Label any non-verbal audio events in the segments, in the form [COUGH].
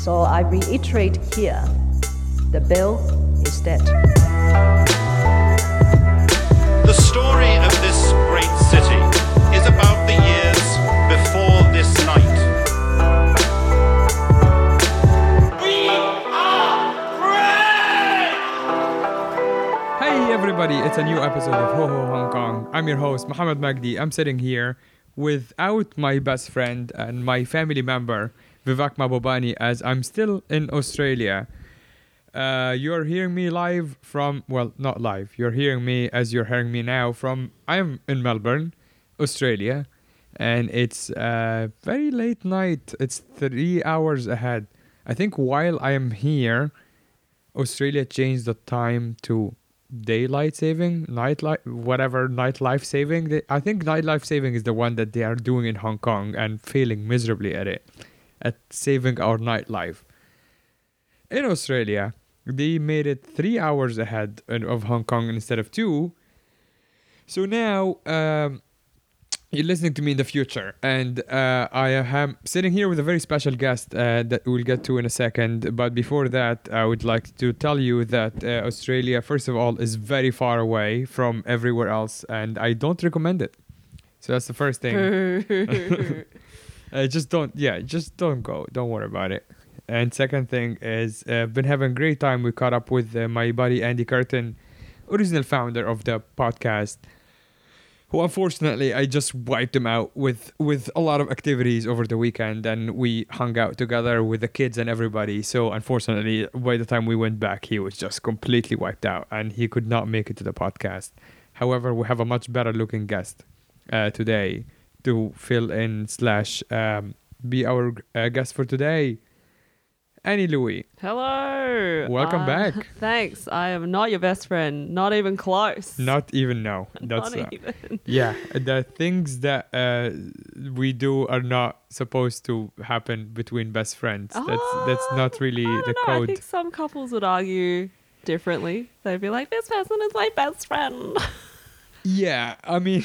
So I reiterate here the bill is dead. The story of this great city is about the years before this night. We are free! Hey everybody, it's a new episode of Ho Ho Hong Kong. I'm your host, Mohammed Magdi. I'm sitting here without my best friend and my family member, Vivek Mahbubani, as I'm still in Australia. Uh, you're hearing me live from, well, not live. You're hearing me as you're hearing me now from, I'm in Melbourne, Australia, and it's uh, very late night. It's three hours ahead. I think while I am here, Australia changed the time to daylight saving, night life, whatever night life saving. I think night life saving is the one that they are doing in Hong Kong and failing miserably at it, at saving our nightlife. In Australia, they made it three hours ahead of Hong Kong instead of two. So now, um, you're listening to me in the future, and uh, I am sitting here with a very special guest uh, that we'll get to in a second. But before that, I would like to tell you that uh, Australia, first of all, is very far away from everywhere else, and I don't recommend it. So that's the first thing. [LAUGHS] uh, just don't, yeah, just don't go. Don't worry about it. And second thing is, uh, been having a great time. We caught up with uh, my buddy Andy Curtin, original founder of the podcast who unfortunately I just wiped him out with with a lot of activities over the weekend and we hung out together with the kids and everybody so unfortunately by the time we went back he was just completely wiped out and he could not make it to the podcast however we have a much better looking guest uh, today to fill in slash um, be our uh, guest for today Annie Louey Hello. Welcome Uh, back. [LAUGHS] Thanks. I am not your best friend. Not even close. not even no [LAUGHS] that's not uh, even. [LAUGHS] yeah the things that uh, we do are not supposed to happen between best friends that's that's Ah, not really I the know. I code think some couples would argue differently. They'd be like, "This person is my best friend." yeah i mean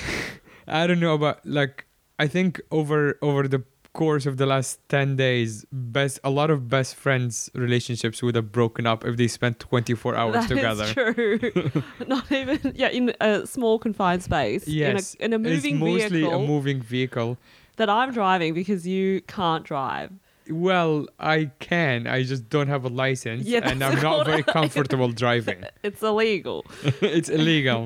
i don't know about like i think over over the course of the last 10 days best a lot of best friends relationships would have broken up if they spent 24 hours together. That is true. [LAUGHS] not even yeah in a small confined space. yes In a, in a moving it's mostly vehicle a moving vehicle that I'm driving because you can't drive. well i can i just don't have a license Yeah, and i'm not very [LAUGHS] comfortable driving [LAUGHS] It's illegal. it's illegal.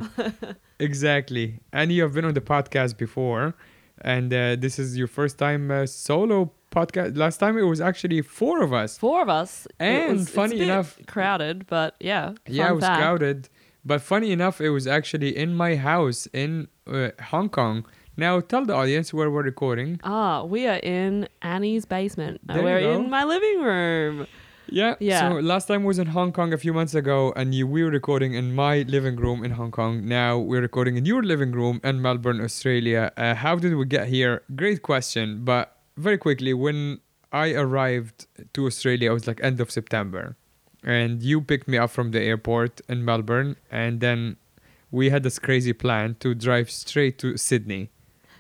exactly. And you have been on the podcast before, and uh, this is your first time uh, solo podcast. Last time it was actually four of us. Four of us. And was- funny enough- crowded, but yeah. yeah, it was fact. crowded. But funny enough, it was actually in my house in uh, Hong Kong. Now tell the audience where we're recording. Ah, we are in Annie's basement. There we're in my living room. Yeah. Yeah. So last time was in Hong Kong a few months ago, and you, we were recording in my living room in Hong Kong. Now we're recording in your living room in Melbourne, Australia. Uh, how did we get here? Great question. But very quickly, when I arrived to Australia, it was like end of September, and you picked me up from the airport in Melbourne, and then we had this crazy plan to drive straight to Sydney.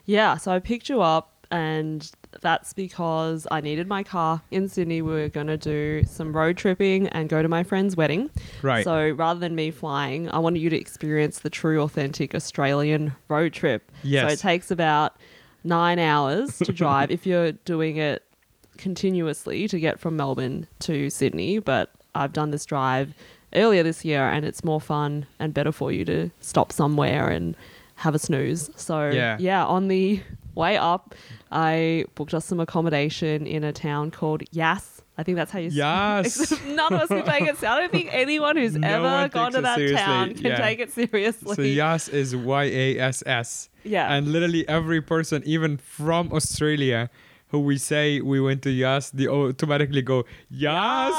Yeah, so I picked you up, and that's because I needed my car in Sydney. We were going to do some road tripping and go to my friend's wedding. Right. So rather than me flying, I wanted you to experience the true, authentic Australian road trip. Yes. So it takes about nine hours to [LAUGHS] drive if you're doing it continuously to get from Melbourne to Sydney. But I've done this drive earlier this year, and it's more fun and better for you to stop somewhere and have a snooze. So Yeah. yeah, on the way up, I booked us some accommodation in a town called Yass. I think that's how you. Yes. [LAUGHS] None of us can take it. I don't think anyone who's No ever gone to that seriously, town can yeah. take it seriously. So Yass is Y A S S. Yeah. And literally every person, even from Australia, who we say we went to Yass, they automatically go Yas.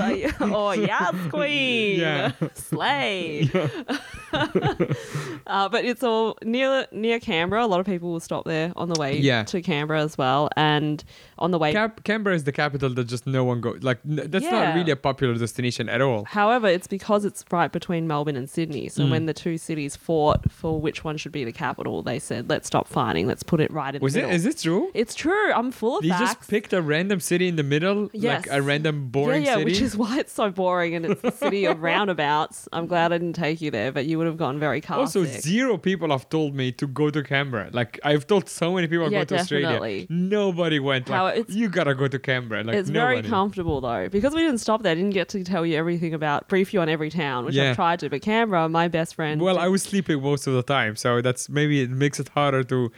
Yes. [LAUGHS] [LAUGHS] oh, yes, queen. Yeah. Slay. [LAUGHS] uh, but it's all near near Canberra. A lot of people will stop there on the way Yeah. to Canberra as well. And on the way Cap- Canberra is the capital that just no one goes. Like n- that's Yeah. not really a popular destination at all. However, it's because it's right between Melbourne and Sydney. So Mm. when the two cities fought for which one should be the capital, they said, "Let's stop fighting. Let's put it right in Was the it? middle." Is it true? It's true. True. I'm full of They facts. just picked a random city in the middle, Yes. like a random boring yeah, yeah, city. which is why it's so boring and it's the city of [LAUGHS] roundabouts. I'm glad I didn't take you there, but you would have gone very car also, sick. zero people have told me to go to Canberra. Like I've told so many people Yeah, go to Australia. definitely. Nobody went. How Like it's- you gotta go to Canberra. Like it's very nobody. comfortable though because we didn't stop there. I didn't get to tell you everything about brief you on every town, which Yeah. I've tried to. But Canberra, my best friend. Well, I was sleeping most of the time, so that's maybe it makes it harder to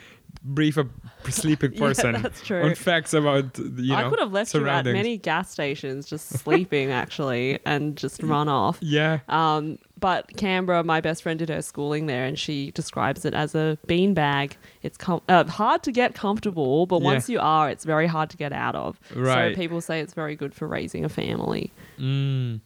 brief a sleeping [LAUGHS] Yeah, person that's true. on facts about you know I could have left you at many gas stations just sleeping [LAUGHS] actually and just run off. Yeah. Um, but Canberra, my best friend did her schooling there, and she describes it as a beanbag. It's com- uh, hard to get comfortable, but Yeah. once you are, it's very hard to get out of. Right. So people say it's very good for raising a family. Mm.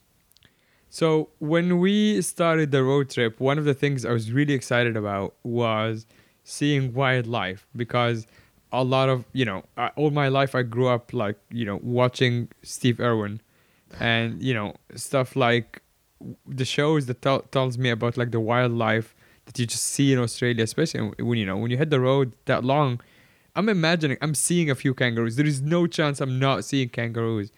So when we started the road trip, one of the things I was really excited about was seeing wildlife because a lot of you know all my life I grew up like you know watching Steve Irwin and you know stuff like the shows that tell, tells me about like the wildlife that you just see in Australia, especially when you know when you hit the road that long. I'm imagining I'm seeing a few kangaroos. There is no chance I'm not seeing kangaroos.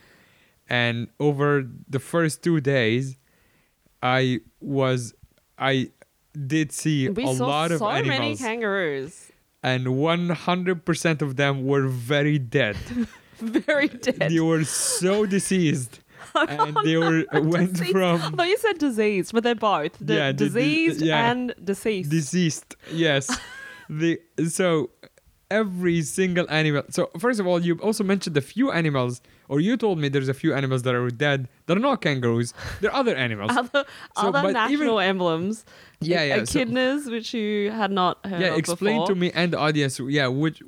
And over the first two days, I was I did see We a saw lot of so many kangaroos. and 100% of them were very dead. [LAUGHS] Very dead. they were so diseased. [LAUGHS] and they were went from thought you said diseased, but they're both. The Yeah, the- diseased yeah. and deceased. deceased. Yes, [LAUGHS] the so every single animal. So first of all, you also mentioned a few animals, or you told me there's a few animals that are dead. They're not kangaroos. They're other animals. [LAUGHS] other So, other national even- emblems. Yeah, yeah, so- Echidnas, which you had not heard of. yeah, explain before. to me and the audience. Yeah, which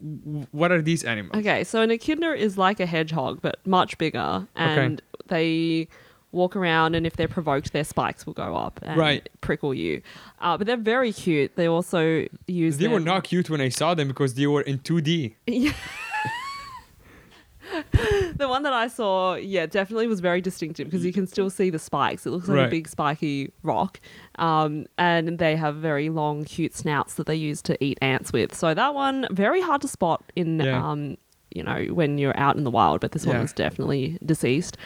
what are these animals? Okay, so an echidna is like a hedgehog, but much bigger, and they walk around, and if they're provoked, their spikes will go up and Right. prickle you. Uh, but they're very cute. They also use They were not cute when I saw them because they were in 2D. [LAUGHS] [LAUGHS] [LAUGHS] the one that I saw, yeah, definitely was very distinctive because you can still see the spikes. It looks like Right. a big spiky rock. Um, and they have very long, cute snouts that they use to eat ants with. So that one, very hard to spot in, Yeah. um, you know, when you're out in the wild, but this one Yeah. was definitely deceased.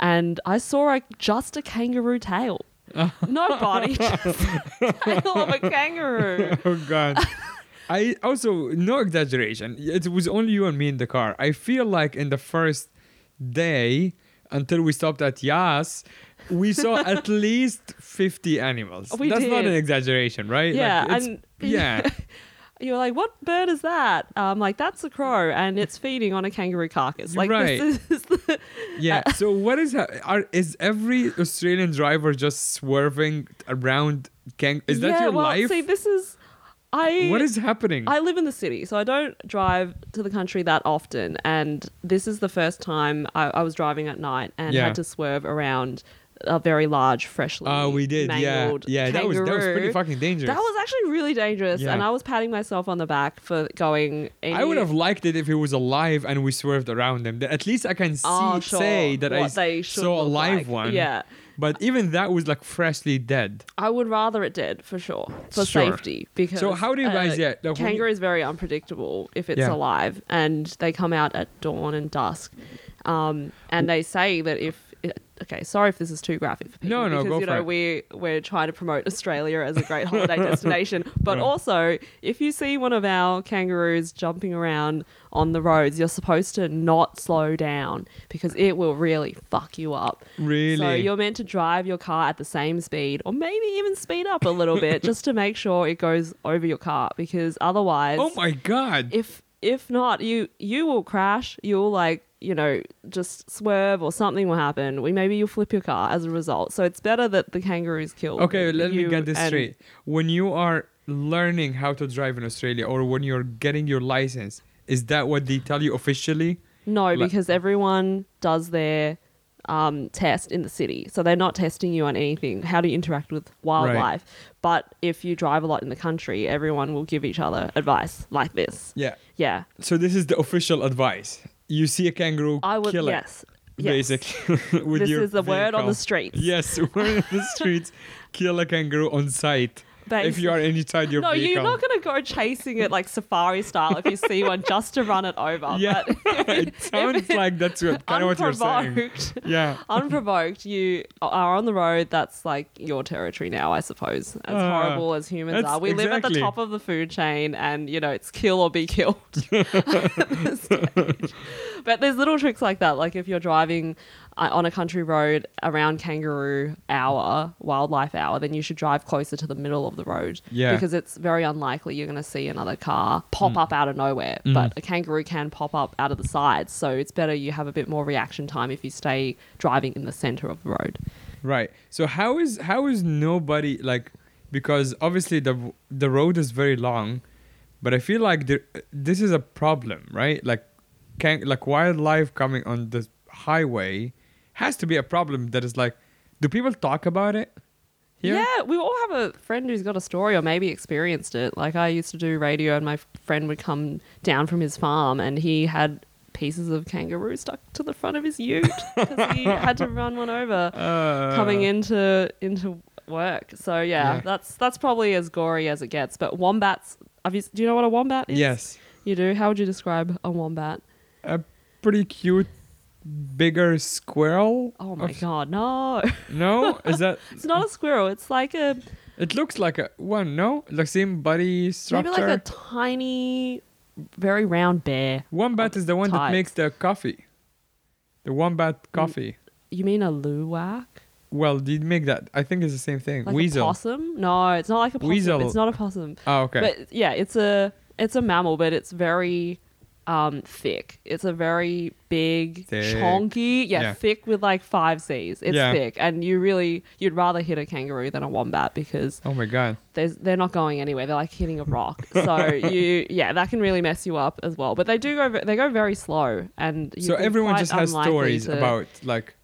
And I saw a, just a kangaroo tail. [LAUGHS] no body, just a tail of a kangaroo. oh god. [LAUGHS] I also no exaggeration. It was only you and me in the car. I feel like in the first day until we stopped at Yass, we saw [LAUGHS] at least 50 animals. We That's not an exaggeration, right? Yeah, Like, it's- and [LAUGHS] yeah. [LAUGHS] You're like, what bird is that? I'm like, that's a crow, and it's feeding on a kangaroo carcass. Like, Right. this is the, Yeah. So what is ha- are is every Australian driver just swerving around kang Is that yeah, your well, life? See, this is, I. what is happening? I live in the city, so I don't drive to the country that often. And this is the first time I, I was driving at night and Yeah. had to swerve around a very large, freshly Oh, we did. Yeah. mangled Yeah, that was that was pretty kangaroo. fucking dangerous. That was actually really dangerous, Yeah. and I was patting myself on the back for going. I would have liked it if he was alive and we swerved around him. At least I can see, Oh, sure, say that I what they should saw a look live like. one. Yeah. But even that was like freshly dead. I would rather it dead for sure for Sure. safety because. So how do you guys- yeah, like, kangaroo is very unpredictable if it's Yeah. alive, and they come out at dawn and dusk, um, and they say that if. Okay, sorry if this is too graphic for people. No, no, because, go you know, it. we we're trying to promote Australia as a great [LAUGHS] holiday destination, but Right. also if you see one of our kangaroos jumping around on the roads, you're supposed to not slow down because it will really fuck you up. Really? So you're meant to drive your car at the same speed, or maybe even speed up a little bit, [LAUGHS] just to make sure it goes over your car. Because otherwise, oh my god. if if not, you you will crash. You'll like you know just swerve, or something will happen. We maybe you'll flip your car as a result. So it's better that the kangaroos kill. okay, let me get this straight. When you are learning how to drive in Australia or when you're getting your license, is that what they tell you officially? No, Like- because everyone does their um, test in the city. So they're not testing you on anything, how do you interact with wildlife. But if you drive a lot in the country, everyone will give each other advice like this. Yeah. Yeah. So this is the official advice. You see a kangaroo, I would, kill it. yes. Yes. Basically, [LAUGHS] with This your is the word on the streets. Yes, [LAUGHS] word on the [LAUGHS] streets. Kill a kangaroo on sight. if you are inside your no, vehicle. you're not going to go chasing it like safari style if you see one just to run it over. Yeah, But it sounds like that's what, kind of what you're saying. unprovoked, Yeah. unprovoked, you are on the road. That's like your territory now, I suppose. As Ah, horrible as humans are, we live at the top of the food chain, and you know it's kill or be killed. At this [LAUGHS] stage. But there's little tricks like that. Like if you're driving uh, on a country road around kangaroo hour, wildlife hour, then you should drive closer to the middle of the road. Yeah. Because it's very unlikely you're going to see another car pop Mm. up out of nowhere. But a kangaroo can pop up out of the sides. So it's better you have a bit more reaction time if you stay driving in the center of the road. Right. So how is how is nobody like because obviously the the road is very long, but I feel like there, this is a problem, right? Like can like wildlife coming on the highway has to be a problem that is like do people talk about it? Here? Yeah, we all have a friend who's got a story or maybe experienced it. Like I used to do radio, and my friend would come down from his farm, and he had pieces of kangaroo stuck to the front of his ute because he [LAUGHS] had to run one over Uh, coming into into work. So yeah, Yeah. that's that's probably as gory as it gets. But wombats, have you, do you know what a wombat is? Yes. you do. How would you describe a wombat? A pretty cute bigger squirrel. Oh my of- god, no! No? Is that [LAUGHS] it's not a squirrel. It's like a it looks like a one, no? Like same body structure. maybe like a tiny, very round bear. Wombat is the one that makes the coffee. The wombat mm, coffee. You mean a luwak? Well, did make that? I think it's the same thing. Like Weasel. a possum? No, it's not like a possum. Weasel. It's not a possum. Oh, okay. But yeah, it's a it's a mammal, but it's very um thick. It's a very big, Thick. chonky, yeah, Yeah. thick with like five C's. It's Yeah. thick, and you really you'd rather hit a kangaroo than a wombat because oh my god. there's, they're not going anywhere. They're like hitting a rock. So [LAUGHS] you, yeah, that can really mess you up as well. But they do go, they go very slow, and So everyone just has stories to- about like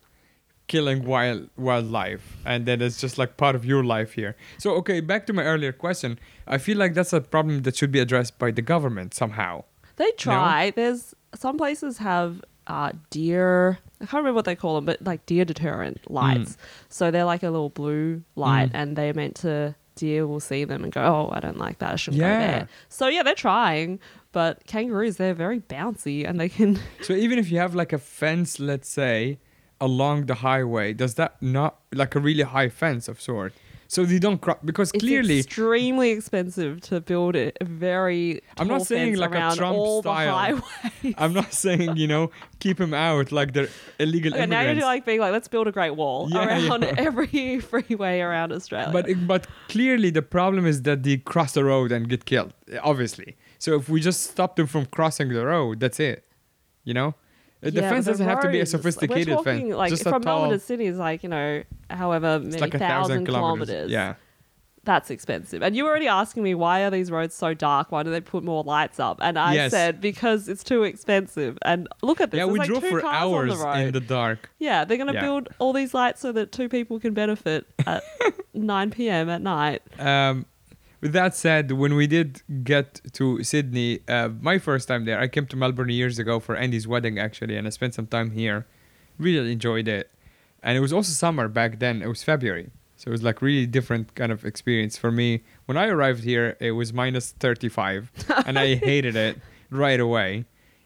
killing wild wildlife, and then it's just like part of your life here. So okay, back to my earlier question. I feel like that's a problem that should be addressed by the government somehow. They try. There's some places have uh, deer. I can't remember what they call them, but like deer deterrent lights. So they're like a little blue light, Mm. and they're meant to deer will see them and go, "Oh, I don't like that. I shouldn't Yeah. go there." So yeah, they're trying. But kangaroos, they're very bouncy, and they can. [LAUGHS] So even if you have like a fence, let's say, along the highway, does that not like a really high fence of sort? So they don't cross because It's clearly extremely expensive to build a very. I'm not saying like a Trump style. I'm not saying you know keep them out like they're illegal Okay, now you're like being like, let's build a great wall Yeah, around yeah. [LAUGHS] every freeway around Australia. but but clearly the problem is that they cross the road and get killed. Obviously, so if we just stop them from crossing the road, that's it. You know, the Yeah, fence doesn't have to be a sophisticated we're talking, fence. Like just from tall. Melbourne to Sydney is like you know, however it's many like a thousand kilometers. Yeah. that's expensive. And you were already asking me why are these roads so dark? Why do they put more lights up? And I Yes. said because it's too expensive. And look at this. Yeah, there's we like drove for hours the in the dark. yeah, they're gonna Yeah. build all these lights so that two people can benefit at [LAUGHS] 9 p.m. at night. Um, with that said, when we did get to Sydney, uh, my first time there, I came to Melbourne years ago for Andy's wedding actually, and I spent some time here. Really enjoyed it, and it was also summer back then. It was February, so it was like really different kind of experience for me. When I arrived here, it was minus thirty five, and I [LAUGHS] hated it right away.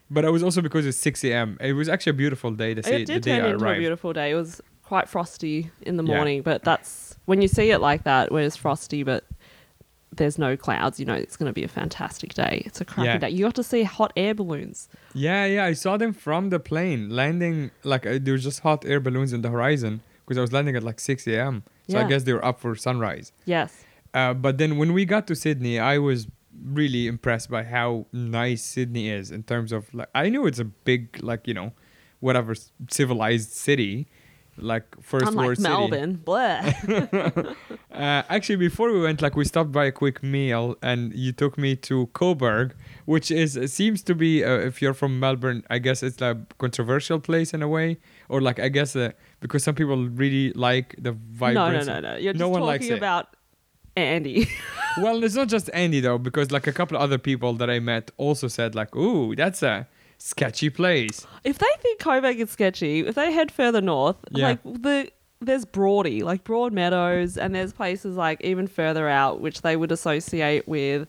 But it was also because it's six a.m. It was actually a beautiful day. The, it the did day turn I into a arrived. beautiful day. It was quite frosty in the Yeah. morning, but that's when you see it like that, where it's frosty, but there's no clouds. You know, it's going to be a fantastic day. It's a cracking Yeah. day. You got to see hot air balloons. Yeah, yeah, I saw them from the plane landing. Like uh, there was just hot air balloons in the horizon because I was landing at like 6 a.m. So I guess they were up for sunrise. Yes. Uh, but then when we got to Sydney, I was really impressed by how nice Sydney is in terms of like I knew it's a big like you know whatever civilized city, like first Unlike world city. Melbourne. Blah. [LAUGHS] Uh, actually, before we went, like we stopped by a quick meal, and you took me to Coburg, which is seems to be uh, if you're from Melbourne, I guess it's a controversial place in a way, or like I guess uh, because some people really like the vibe. no, no, no, no. You're no just talking it. about Andy. well, it's not just Andy though, because like a couple of other people that I met also said like, "Ooh, that's a sketchy place." if they think Coburg is sketchy, if they head further north, Yeah. like the there's Broady, like Broadmeadows, and there's places like even further out which they would associate with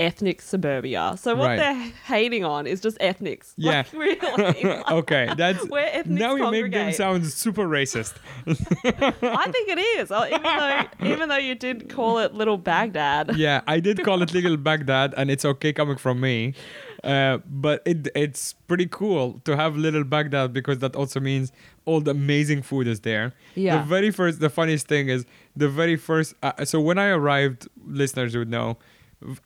ethnic suburbia. So what Right. they're hating on is just ethnics. Yeah. Like, really. [LAUGHS] okay, that's Where ethnics now you make them sound super racist. [LAUGHS] I think it is. Uh, Even though [LAUGHS] even though you did call it Little Baghdad. yeah, I did call it Little Baghdad, and it's okay coming from me. Uh, but it it's pretty cool to have Little Baghdad because that also means all the amazing food is there. Yeah. The very first, the funniest thing is the very first. Uh, so when I arrived, listeners would know.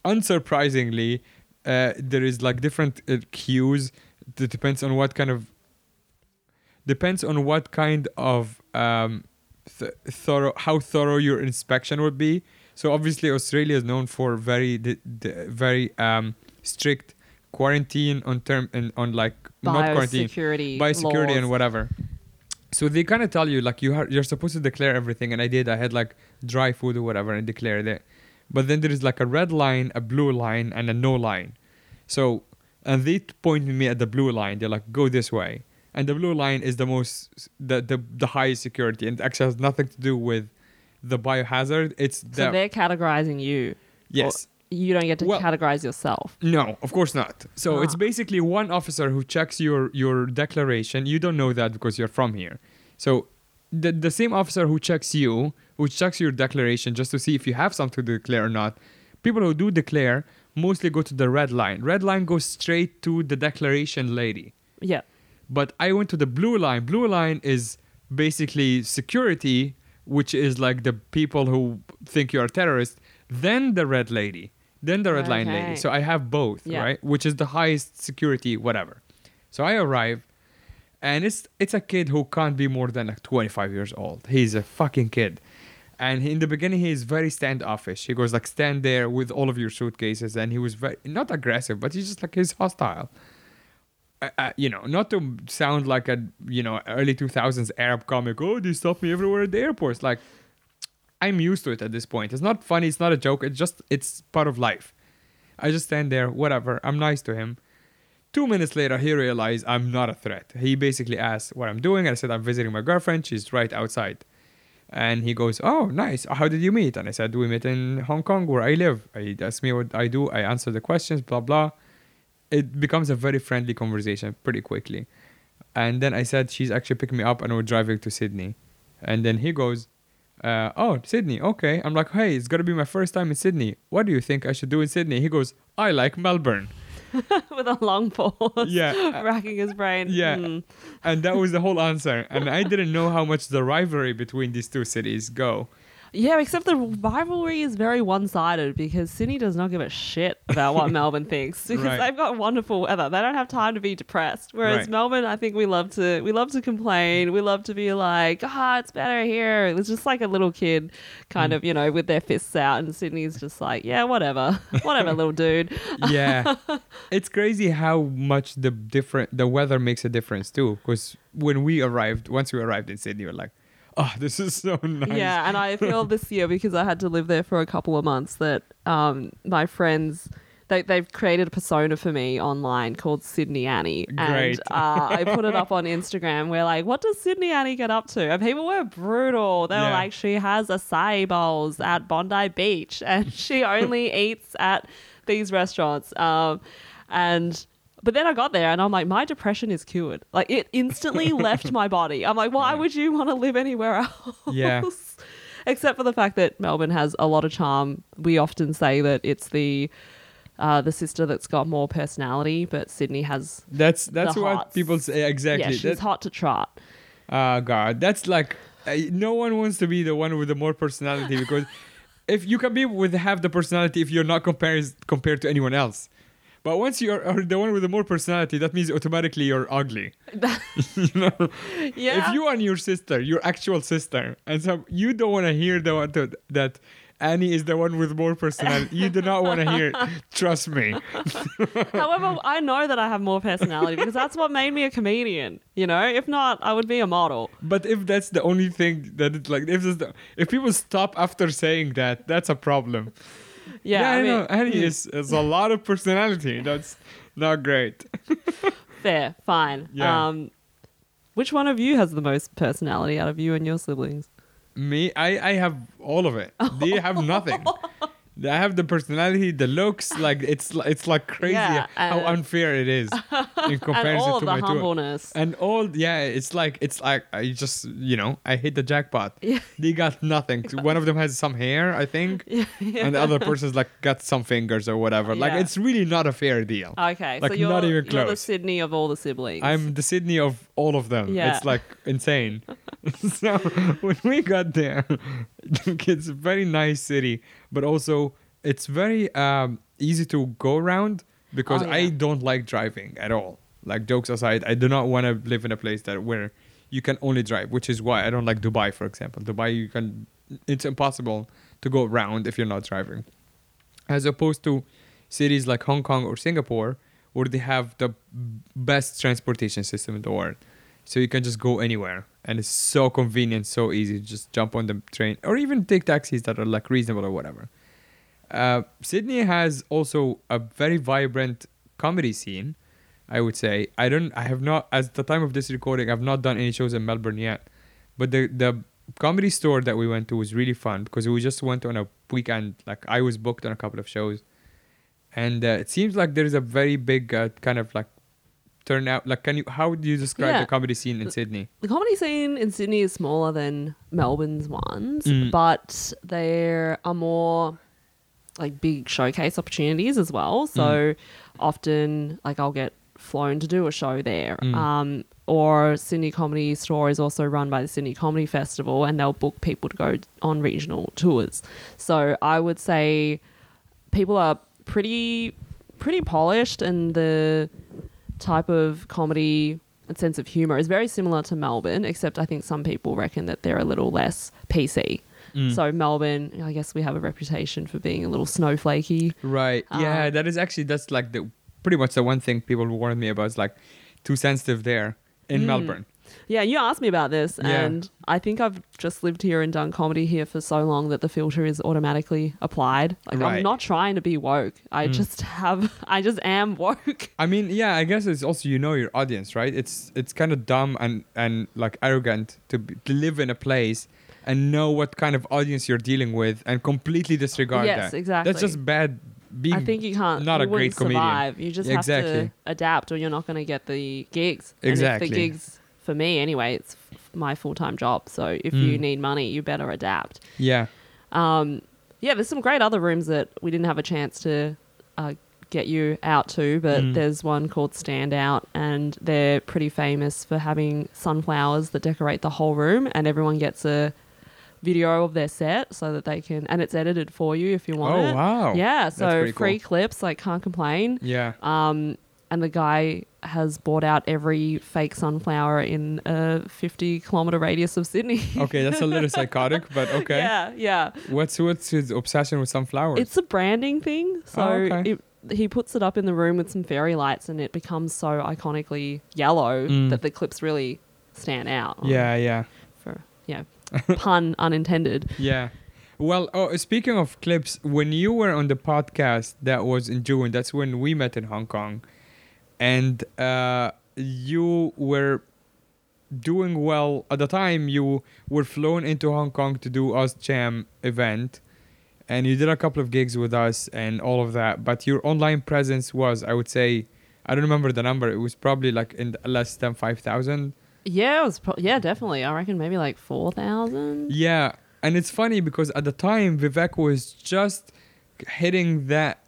Unsurprisingly, uh, there is like different uh, queues. That depends on what kind of depends on what kind of um, th- thorough how thorough your inspection would be. So obviously Australia is known for very di- di- very um, strict quarantine on term and on like not quarantine Biosecurity. biosecurity laws. and whatever. So they kind of tell you like you are you're supposed to declare everything, and I did. I had like dry food or whatever, and declared it. But then there is like a red line, a blue line, and a no line. So and they pointed me at the blue line. They're like, go this way, and the blue line is the most the the, the highest security, and actually has nothing to do with the biohazard. It's So the they're categorizing you. yes. You don't get to Well- categorize yourself. No, of course not. So it's Ah. basically one officer who checks your your declaration. You don't know that because you're from here. So the the same officer who checks you, who checks your declaration just to see if you have something to declare or not. People who do declare mostly go to the red line. Red line goes straight to the declaration lady. Yeah. But I went to the blue line. Blue line is basically security, which is like the people who think you're a terrorist. Then the red lady. Then the red line Okay. lady. So I have both, Yeah. right? Which is the highest security, whatever. So I arrive, and it's it's a kid who can't be more than like 25 years old. He's a fucking kid. And in the beginning, he is very standoffish. He goes like, stand there with all of your suitcases, and he was very not aggressive, but he's just like he's hostile uh, uh, you know, not to sound like a you know early two thousands Arab comic. Oh, they stop me everywhere at the airports. Like, I'm used to it at this point. It's not funny. It's not a joke. It's just it's part of life. I just stand there, whatever. I'm nice to him. Two minutes later, he realized I'm not a threat. He basically asked what I'm doing. and I said I'm visiting my girlfriend. She's right outside. And he goes, "Oh, nice. How did you meet?" And I said, "We met in Hong Kong, where I live." He asked me what I do. I answer the questions, blah blah it becomes a very friendly conversation pretty quickly. And then I said, she's actually picking me up and we're driving to Sydney. And then he goes, uh, oh, Sydney, okay. I'm like, hey, it's gonna be my first time in Sydney. What do you think I should do in Sydney? He goes, I like Melbourne. [LAUGHS] With a long pause. Yeah. [LAUGHS] Racking his brain. Yeah. Hmm. And that was the whole answer. And I didn't know how much the rivalry between these two cities go. Yeah, except the rivalry is very one sided because Sydney does not give a shit about what [LAUGHS] Melbourne thinks because Right. they've got wonderful weather. They don't have time to be depressed. Whereas Right. Melbourne, I think we love to we love to complain. We love to be like, ah, it's better here. It's just like a little kid kind Mm. of, you know, with their fists out and Sydney's just like, yeah, whatever. [LAUGHS] whatever, little dude. Yeah. [LAUGHS] it's crazy how much the different the weather makes a difference too. Because when we arrived, once we arrived in Sydney, we're like, oh, this is so nice. Yeah, and I feel this year because I had to live there for a couple of months that um, my friends they they've created a persona for me online called Sydney Annie, Great. and uh, I put it up on Instagram. We're like, what does Sydney Annie get up to? And people were brutal. They were like, she has acai bowls at Bondi Beach, and [LAUGHS] she only eats at these restaurants. Um, and but then I got there and I'm like, my depression is cured. Like it instantly [LAUGHS] left my body. I'm like, why would you want to live anywhere else? Yeah. [LAUGHS] Except for the fact that Melbourne has a lot of charm. We often say that it's the uh, the sister that's got more personality, but Sydney has That's that's what hots. people say exactly. yeah, she's hot to trot. Oh God, that's like uh, no one wants to be the one with the more personality because [LAUGHS] if you can be with half the personality if you're not compared compared to anyone else. But once you're are the one with the more personality, that means automatically you're ugly. [LAUGHS] [LAUGHS] you know, Yeah. if you and your sister, your actual sister, and so you don't want to hear the one to, that Annie is the one with more personality. You do not want to hear. it. [LAUGHS] Trust me. However, I know that I have more personality because that's what made me a comedian. You know, if not, I would be a model. But if that's the only thing that it like, if the, if people stop after saying that, that's a problem. Yeah, I, I, mean, know. Annie is, is a lot of personality. That's not great. [LAUGHS] fair, fine. Yeah. Um, Which one of you has the most personality out of you and your siblings? Me, I, I have all of it. They have nothing. [LAUGHS] I have the personality, the looks, [LAUGHS] like it's it's like crazy Yeah, how uh, unfair it is [LAUGHS] in comparison to my two. humbleness. And all, yeah, it's like it's like I just you know I hit the jackpot. Yeah. They got nothing. [LAUGHS] One of them has some hair, I think, and the other person's like got some fingers or whatever. Like Yeah. it's really not a fair deal. Okay, Like, so you're, not even you're the. Sydney of all the siblings. I'm the Sydney of all of them. Yeah. It's like insane. [LAUGHS] so when we got there, [LAUGHS] it's a very nice city, but also it's very um, easy to go around because Oh, yeah. I don't like driving at all. Like jokes aside, I do not want to live in a place that where you can only drive, which is why I don't like Dubai, for example. Dubai, you can, it's impossible to go around if you're not driving, as opposed to cities like Hong Kong or Singapore, where they have the best transportation system in the world. So you can just go anywhere, and it's so convenient, so easy. Just jump on the train, or even take taxis that are like reasonable or whatever. Uh, Sydney has also a very vibrant comedy scene. I would say I don't. I have not, as the time of this recording, I've not done any shows in Melbourne yet. But the the comedy store that we went to was really fun because we just went on a weekend. Like I was booked on a couple of shows, and uh, it seems like there is a very big uh, kind of like turnout. Like, can you? How would you describe Yeah. the comedy scene in Sydney? the comedy scene in Sydney is smaller than Melbourne's ones, Mm. but there are more like big showcase opportunities as well. So often, like I'll get flown to do a show there. Mm. Um, or Sydney Comedy Store is also run by the Sydney Comedy Festival, and they'll book people to go on regional tours. So I would say people are pretty pretty polished, and the type of comedy and sense of humor is very similar to Melbourne, except I think some people reckon that they're a little less PC. Mm. So Melbourne, I guess we have a reputation for being a little snowflakey. Right. yeah, Uh, that is actually that's like the pretty much the one thing people warned me about is like too sensitive there in Mm. Melbourne. Yeah, you asked me about this, Yeah. and I think I've just lived here and done comedy here for so long that the filter is automatically applied. Like Right. I'm not trying to be woke. I Mm. just have, [LAUGHS] I just am woke. I mean, yeah, I guess it's also you know your audience, right? It's it's kind of dumb and and like arrogant to be, to live in a place and know what kind of audience you're dealing with and completely disregard Yes, that. exactly. That's just bad. Being I think you can't. not you a great comedian. survive. You just Yeah, have to adapt, or you're not going to get the gigs. And Exactly. if the gigs, for me anyway, it's f- my full time job. So if Mm. you need money, you better adapt. yeah. Um, yeah, there's some great other rooms that we didn't have a chance to uh, get you out to, but Mm. there's one called Standout, and they're pretty famous for having sunflowers that decorate the whole room, and everyone gets a video of their set so that they can, and it's edited for you if you want Oh it. wow. Yeah, so free cool. clips, like can't complain. Yeah. Um, and the guy has bought out every fake sunflower in a 50 kilometer radius of Sydney. [LAUGHS] Okay, that's a little psychotic, but [LAUGHS] okay. yeah, yeah. What's what's his obsession with sunflowers? It's a branding thing. So Oh, okay. it, he puts it up in the room with some fairy lights and it becomes so iconically yellow Mm. that the clips really stand out. yeah, yeah. For, yeah, [LAUGHS] pun unintended. Yeah. Well, oh, speaking of clips, when you were on the podcast that was in June, that's when we met in Hong Kong, and uh, you were doing well at the time. You were flown into Hong Kong to do OzCham event, and you did a couple of gigs with us and all of that. But your online presence was, I would say, I don't remember the number. It was probably like in less than five thousand. Yeah, it was. Pro- yeah, definitely. I reckon maybe like four thousand. Yeah, and it's funny because at the time Vivek was just hitting that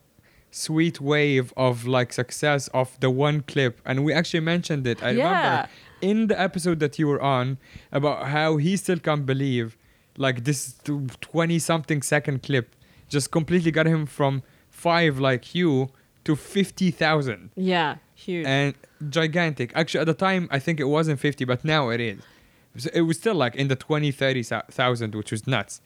sweet wave of like success of the one clip, and we actually mentioned it. I Yeah. remember in the episode that you were on about how he still can't believe like this twenty something second clip just completely got him from five like you to fifty thousand Yeah, huge. and gigantic. Actually, at the time, I think it wasn't 50, but now it is. So it was still like in the 20, 30,000, which was nuts.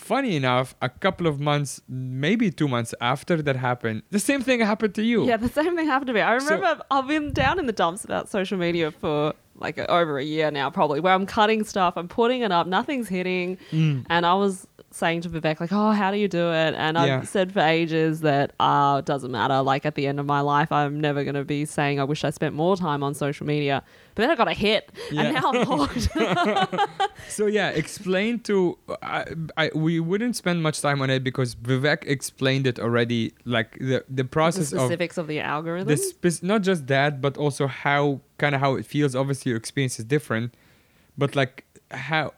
Funny enough, a couple of months, maybe two months after that happened, the same thing happened to you. Yeah, the same thing happened to me. I So- remember I've been down in the dumps about social media for like over a year now, probably, where I'm cutting stuff, I'm putting it up, nothing's hitting, Mm. and I was saying to Vivek, like, oh, how do you do it? And I've Yeah. said for ages that uh, it doesn't matter. Like, at the end of my life, I'm never going to be saying I wish I spent more time on social media. But then I got a hit, Yeah. and now I'm [LAUGHS] hooked. [LAUGHS] So yeah, explain to I, I we wouldn't spend much time on it because Vivek explained it already. Like the the the process of specifics of, the algorithm. the spec- not just that, but also how kind of how it feels. Obviously, your experience is different, but like how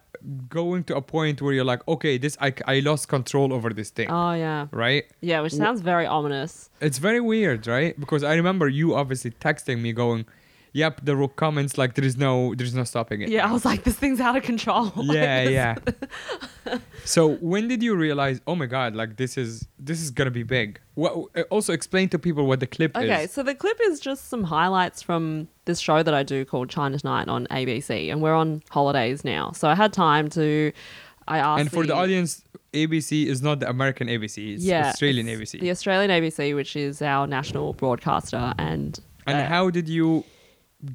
going to a point where you're like, okay, this I I lost control over this thing, oh, yeah. right? Yeah, which sounds very ominous. It's very weird, right? Because I remember you obviously texting me going, "Yep, the ro- comments like there is no there's no stopping it." Yeah, I was like, this thing's out of control. [LAUGHS] Yeah, yeah. [LAUGHS] so when did you realize? Oh my god! Like this is this is gonna be big. What? uh, Also explain to people what the clip Okay, is. Okay so the clip is just some highlights from this show that I do called China Tonight on ABC, and we're on holidays now. So I had time to. I asked. And for the audience, ABC is not the American ABC. It's yeah, Australian it's ABC. The Australian ABC, which is our national broadcaster, and And uh, how did you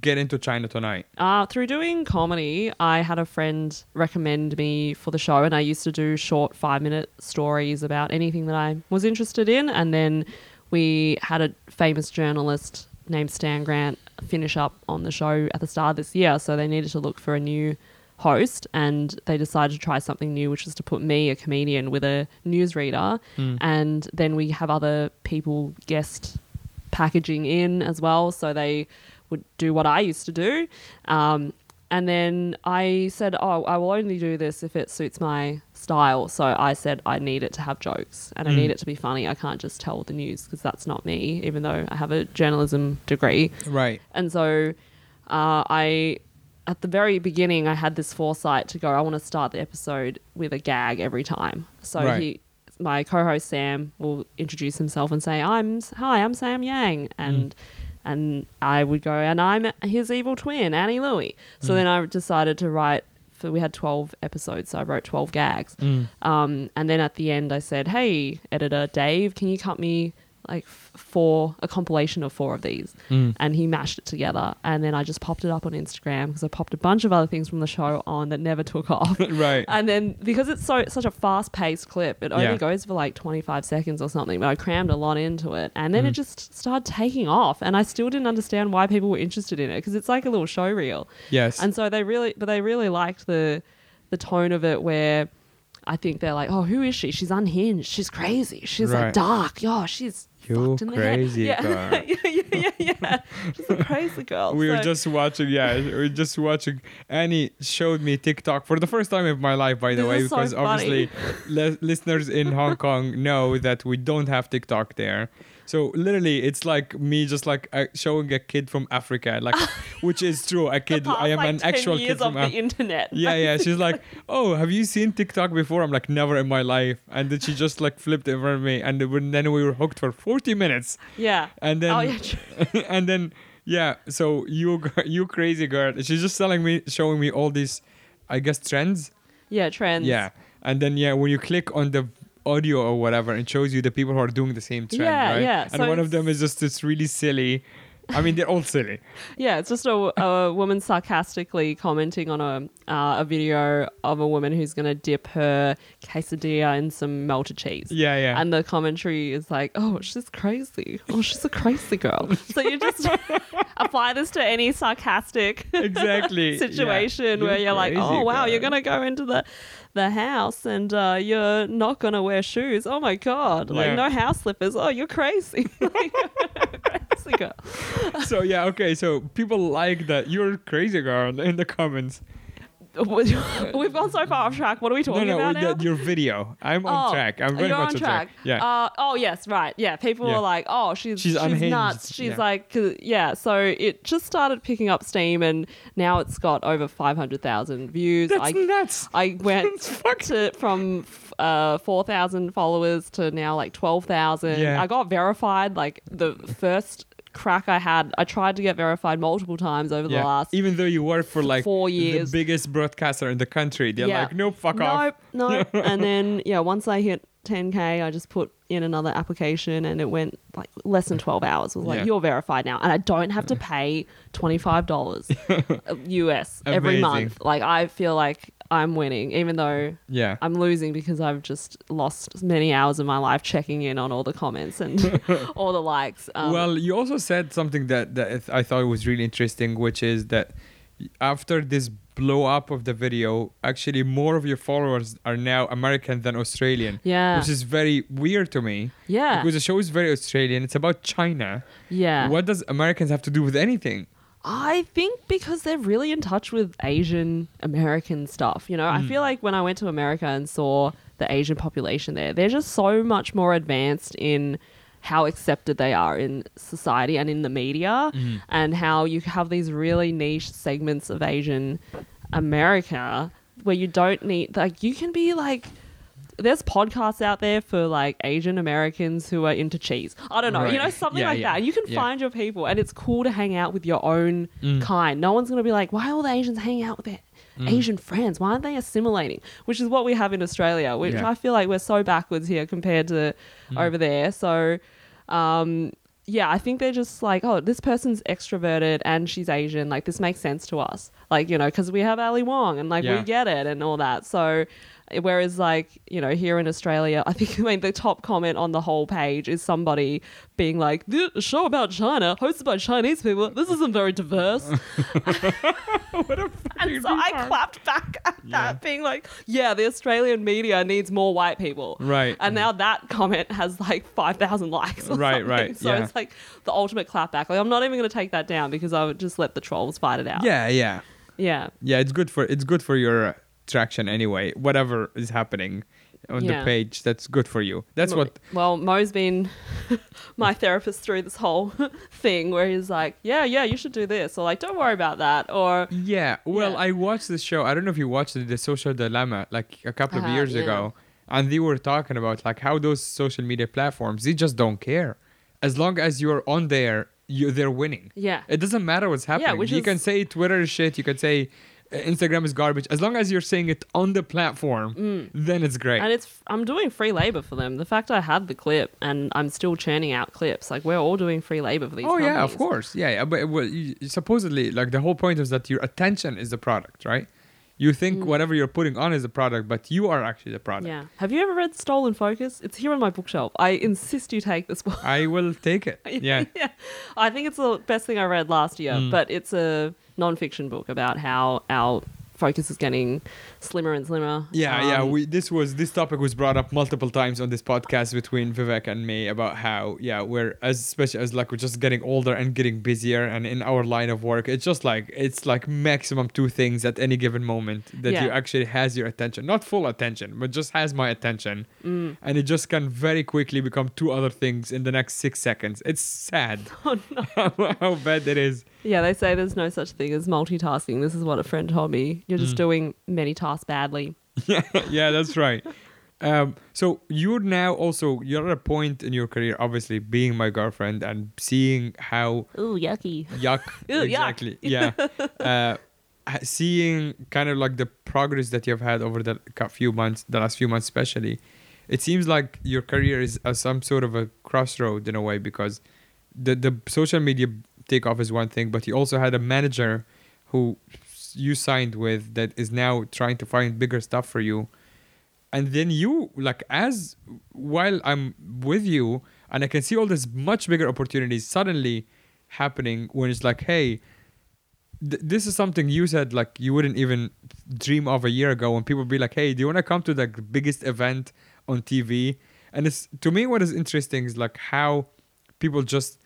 get into China tonight? Uh, through doing comedy, I had a friend recommend me for the show, and I used to do short five minute stories about anything that I was interested in. And then we had a famous journalist named Stan Grant finish up on the show at the start of this year, so they needed to look for a new host and they decided to try something new which was to put me a comedian with a newsreader and then we have other people guest packaging in as well. So they would do what I used to do. Um, and then I said, Oh, I will only do this if it suits my style. So I said, I need it to have jokes and I need it to be funny. I can't just tell the news because that's not me, even though I have a journalism degree. Right. And so uh, I, at the very beginning, I had this foresight to go, I want to start the episode with a gag every time. So Right. he, my co-host Sam will introduce himself and say, "I'm hi, I'm Sam Yang," and and I would go, "And I'm his evil twin, Annie Louey." So then I decided to write. For we had twelve episodes, so I wrote twelve gags. Um, and then at the end, I said, "Hey, editor Dave, can you cut me like four a compilation of four of these?" And he mashed it together, and then I just popped it up on Instagram because I popped a bunch of other things from the show on that never took off. [LAUGHS] Right. And then because it's so such a fast paced clip, it only Yeah. goes for like twenty five seconds or something. But I crammed a lot into it, and Mm. then it just started taking off. And I still didn't understand why people were interested in it because it's like a little show reel. Yes. And so they really, but they really liked the the tone of it where. I think they're like, oh, who is she? She's unhinged. She's crazy. She's Right. like dark. Yeah, she's You fucked in the crazy yeah. girl. [LAUGHS] yeah, yeah, yeah, yeah. [LAUGHS] She's a crazy girl. we were just watching, yeah, we were just watching. Annie showed me TikTok for the first time in my life, by the This way, is so because obviously li- listeners in Hong Kong know that we don't have TikTok there. So literally, it's like me just like uh, showing a kid from Africa, like, [LAUGHS] which is true. A kid, I am like, an 10 actual kid from the internet. Yeah, yeah. [LAUGHS] She's like, "Oh, have you seen TikTok before?" I'm like, "Never in my life." And then she just like flipped in front of me, and then then we were hooked for 40 minutes. yeah. And then oh yeah, [LAUGHS] and then yeah so you you crazy girl she's just telling me showing me all these i guess trends yeah, trends. yeah and then yeah when you click on the audio or whatever and shows you the people who are doing the same trend Yeah, right yeah, and so one of them is just this really silly i mean they're all silly [LAUGHS] Yeah, it's just a, a woman sarcastically commenting on a uh, a video of a woman who's going to dip her quesadilla in some melted cheese. yeah yeah And the commentary is like, oh, she's crazy. Oh, she's a crazy girl. so you just [LAUGHS] apply this to any sarcastic exactly [LAUGHS] yeah. situation where you're like, oh, wow, you're going to go into the the house and uh, you're not going to wear shoes. Oh, my God. Yeah. Like, no house slippers. Oh, you're crazy. [LAUGHS] [LAUGHS] crazy girl. so yeah okay so people like that you're crazy girl in the comments [LAUGHS] We've gone so far off track. What are we talking no about now? the- your video i'm on Oh, track i'm very much on track. yeah Uh, oh yes, right. Yeah. People Yeah. were like, "Oh, she's She's she's, nuts." She's Yeah. like, 'cause- yeah. So it just started picking up steam, and now it's got over five hundred thousand views. that's I nuts I went [LAUGHS] to from uh, four thousand followers to now like twelve thousand. Yeah. I got verified like the first crack I had. I tried to get verified multiple times over the last. Even though you work for like four years. the biggest broadcaster in the country, they're Yeah. like, "No, fuck off." Nope, nope. [LAUGHS] and then yeah, once I hit 10k, I just put in another application, and it went like less than 12 hours. It was like Yeah. you're verified now, and I don't have to pay 25 dollars [LAUGHS] US every month. Like I feel like I'm winning, even though Yeah. I'm losing because I've just lost many hours of my life checking in on all the comments and [LAUGHS] all the likes. Um, well, you also said something that, that I thought was really interesting, which is that after this blow up of the video, actually more of your followers are now American than Australian. Yeah. Which is very weird to me. yeah, Because the show is very Australian. It's about China. yeah. What does Americans have to do with anything? I think because they're really in touch with Asian American stuff. You know, I Hmm. feel like when I went to America and saw the Asian population there, they're just so much more advanced in how accepted they are in society and in the media, Hmm. and how you have these really niche segments of Asian America where you don't need, like, you can be like, there's podcasts out there for like Asian Americans who are into cheese. I don't know, you know, something Yeah, like yeah. that. And you can Yeah. find your people, and it's cool to hang out with your own Mm. kind. No one's going to be like, why are all the Asians hanging out with their Mm. Asian friends? Why aren't they assimilating? Which is what we have in Australia, which. I feel like we're so backwards here compared to Mm. over there. So, um, yeah, I think they're just like, oh, this person's extroverted and she's Asian. Like, this makes sense to us. Like, you know, because we have Ali Wong and like Yeah. we get it and all that. So, whereas like, you know, here in Australia, I think [LAUGHS] I mean, the top comment on the whole page is somebody being like, this show about China hosted by Chinese people. This isn't very diverse. [LAUGHS] what a And so I clapped back at Yeah. that, being like, yeah, the Australian media needs more white people. Right. And now that comment has like 5,000 likes. Or Right, something. right, So yeah. it's like the ultimate clapback. Like, I'm not even going to take that down because I would just let the trolls fight it out. Yeah, yeah. Yeah. Yeah, it's good for it's good for your traction anyway. Whatever is happening on Yeah. the page, that's good for you. That's Mo- what Well, Mo's been [LAUGHS] my therapist through this whole [LAUGHS] thing where he's like, yeah, yeah, you should do this. Or like, don't worry about that. Or, Yeah, well, Yeah. I watched this show. I don't know if you watched it, The Social Dilemma, like a couple of Uh-huh, years yeah. ago, and they were talking about like how those social media platforms they just don't care. As long as you're on there, you they're winning. yeah. It doesn't matter what's happening. which you is- can say Twitter is shit. You can say uh, Instagram is garbage. As long as you're saying it on the platform, then it's great. Mm. And it's I'm doing free labor for them. The fact I had the clip and I'm still churning out clips, like we're all doing free labor for these. oh yeah, of course, yeah, yeah. But well, you, supposedly, like the whole point is that your attention is the product, right? You think whatever you're putting on is the product, but you are actually the product. Mm. Yeah. Have you ever read Stolen Focus? It's here on my bookshelf. I insist you take this book. I will take it. [LAUGHS] Yeah. yeah. I think it's the best thing I read last year, Mm. but it's a non-fiction book about how our focus is getting slimmer and slimmer. Yeah, yeah. Um, We this was this topic was brought up multiple times on this podcast between Vivek and me about how yeah we're as especially as like we're just getting older and getting busier and in our line of work it's just like it's like maximum two things at any given moment that you actually has your attention not full attention but just has my attention Mm. and it just can very quickly become two other things in the next six seconds. It's sad [LAUGHS] Oh, how, [LAUGHS] how bad it is. Yeah, they say there's no such thing as multitasking. This is what a friend told me. You're Mm. just doing many tasks badly. [LAUGHS] yeah, that's right. Um, so you're now also you're at a point in your career, obviously being my girlfriend and seeing how Ooh, yucky. yuck [LAUGHS] Ew, yuck. exactly yeah [LAUGHS] uh, seeing kind of like the progress that you've had over the cou- few months the last few months especially it seems like your career is at some sort of a crossroad in a way because the the social media takeoff is one thing but you also had a manager who you signed with that is now trying to find bigger stuff for you. And then you like as while i'm with you and i can see all these much bigger opportunities suddenly happening when it's like hey th- this is something you said like you wouldn't even dream of a year ago when people be like hey do you want to come to the biggest event on tv and it's to me what is interesting is like how people just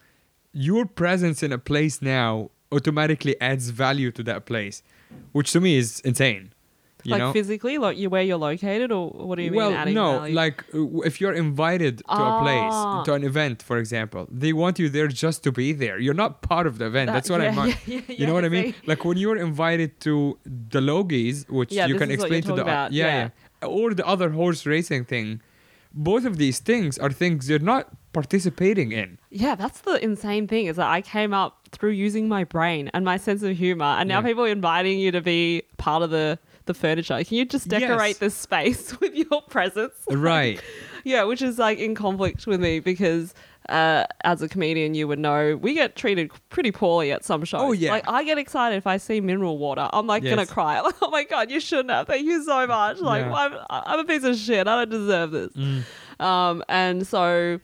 your presence in a place now automatically adds value to that place which to me is insane you like know physically, like you where you're located, or what do you well, mean? Adding no, value? like if you're invited to a Ah. place, to an event, for example, they want you there just to be there. You're not part of the event. That- That's what I [LAUGHS] mean. yeah, yeah, you know what I mean? Like when you're invited to the Logies, which Yeah, you can is what you're explain to the about, yeah, yeah. yeah, or the other horse racing thing. Both of these things are things you're not participating in. Yeah, that's the insane thing is that I came up through using my brain and my sense of humor, and now Yeah. people are inviting you to be part of the the furniture. Can you just decorate Yes. this space [LAUGHS] with your presence? Like, Right. yeah, which is like in conflict with me because uh, as a comedian, you would know we get treated pretty poorly at some shows. Oh, yeah. Like I get excited if I see mineral water. I'm like gonna cry. Like, [LAUGHS] oh my god, you shouldn't have. Thank you so much. Like Yeah. I'm, I'm a piece of shit. I don't deserve this. Mm. Um, and so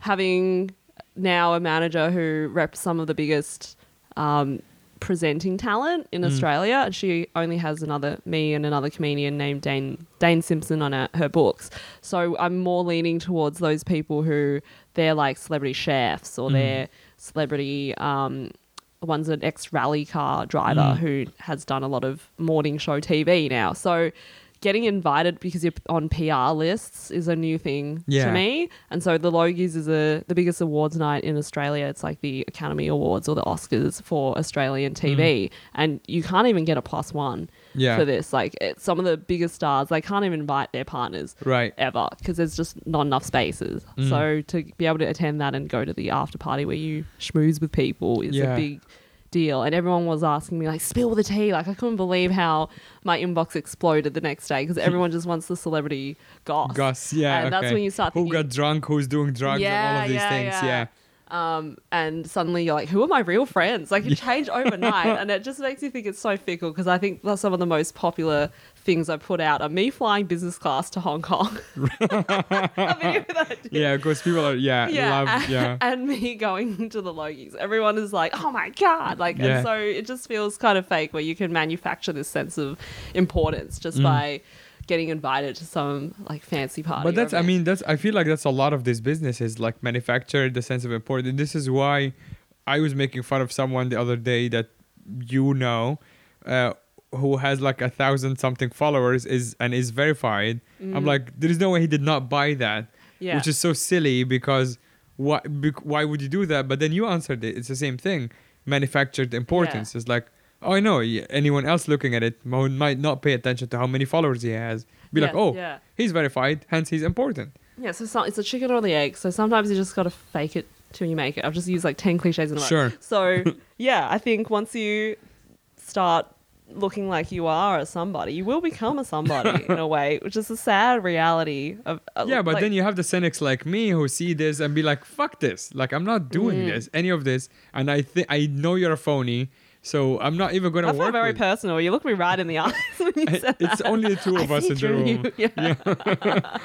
having now a manager who reps some of the biggest um, presenting talent Mm. in Australia, and she only has another me and another comedian named Dane Dane Simpson on her, her books. So I'm more leaning towards those people who they're like celebrity chefs Mm. or they're celebrity. Um, one's an ex rally car driver Mm. who has done a lot of morning show TV now. So getting invited because you're on PR lists is a new thing Yeah. to me. And so the Logies is a the biggest awards night in Australia. It's like the Academy Awards or the Oscars for Australian TV, and you can't even get a plus one Mm. Yeah. for this. Like some of the biggest stars, they can't even invite their partners Right. ever because there's just not enough spaces. Mm. So to be able to attend that and go to the after party where you schmooze with people is Yeah. a big deal. And everyone was asking me like, spill the tea. Like I couldn't believe how my inbox exploded the next day because everyone just wants the celebrity goss. Gus, yeah. And that's when you start Who thinking- got drunk? Who's doing drugs? and all of these yeah, things. yeah. Yeah. Um, and suddenly you're like, who are my real friends? Like it changed overnight, [LAUGHS] and it just makes you think it's so fickle. Because I think that's some of the most popular things I put out are me flying business class to Hong Kong. [LAUGHS] yeah, of that I did. Yeah, because people are yeah, yeah, love and, yeah. [LAUGHS] and me going to the Logies. Everyone is like, "Oh my god!" Like, Yeah. and so it just feels kind of fake where you can manufacture this sense of importance Mm. just by getting invited to some like fancy party. But that's I mean that's I feel like that's a lot of these businesses like manufacture the sense of importance. This is why I was making fun of someone the other day that you know uh, who has like a thousand something followers is and is verified. I'm like there is no way he did not buy that. Mm. Yeah. Which is so silly because why bec- why would you do that? But then you answered it. It's the same thing. Manufactured importance. It's like Oh, I know. Anyone else looking at it might not pay attention to how many followers he has. Be like, oh, yeah. he's verified, hence he's important. Yeah, so some, it's a chicken or the egg. So sometimes you just got to fake it till you make it. I've just used like 10 cliches in a row. Sure. So, [LAUGHS] yeah, I think once you start looking like you are a somebody, you will become a somebody [LAUGHS] in a way, which is a sad reality of. uh, Yeah, but like- then you have the cynics like me who see this and be like, "Fuck this! Like, I'm not doing Mm. this, any of this." And I think I know you're a phony, so I'm not even gonna I feel work very with. personal. You look me right in the [LAUGHS] eyes when you said it's that. only the two I of us see in the room. you. Yeah. [LAUGHS]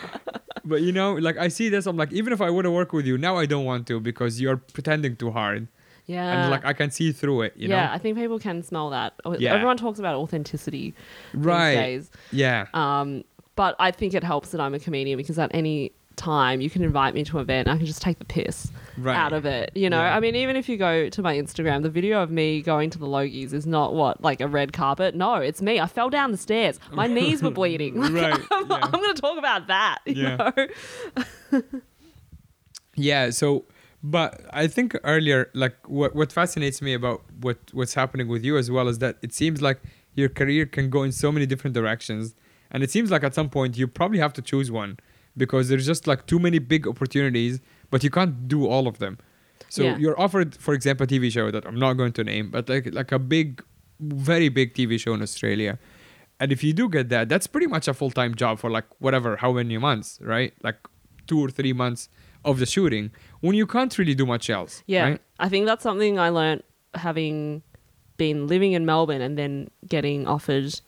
But you know, like I see this, I'm like, even if I would have worked with you, now I don't want to because you're pretending too hard, Yeah. and like I can see through it. You yeah, know? I think people can smell that. Yeah. Everyone talks about authenticity Right. these days. Yeah. Um, but I think it helps that I'm a comedian because at any time you can invite me to an event and I can just take the piss Right. out of it. You know, Yeah. I mean, even if you go to my Instagram, the video of me going to the Logies is not what, like a red carpet. No, it's me. I fell down the stairs. My [LAUGHS] knees were bleeding. [LAUGHS] Like, Right, I'm, yeah. I'm going to talk about that. You Yeah. know? [LAUGHS] Yeah. So, but I think earlier, like what what fascinates me about what what's happening with you as well is that it seems like your career can go in so many different directions, and it seems like at some point you probably have to choose one because there's just like too many big opportunities, but you can't do all of them. So Yeah. you're offered, for example, a TV show that I'm not going to name, but like like a big, very big TV show in Australia. And if you do get that, that's pretty much a full time job for like whatever, how many months, right? Like two or three months of the shooting when you can't really do much else. Yeah, Right? I think that's something I learned having been living in Melbourne and then getting offered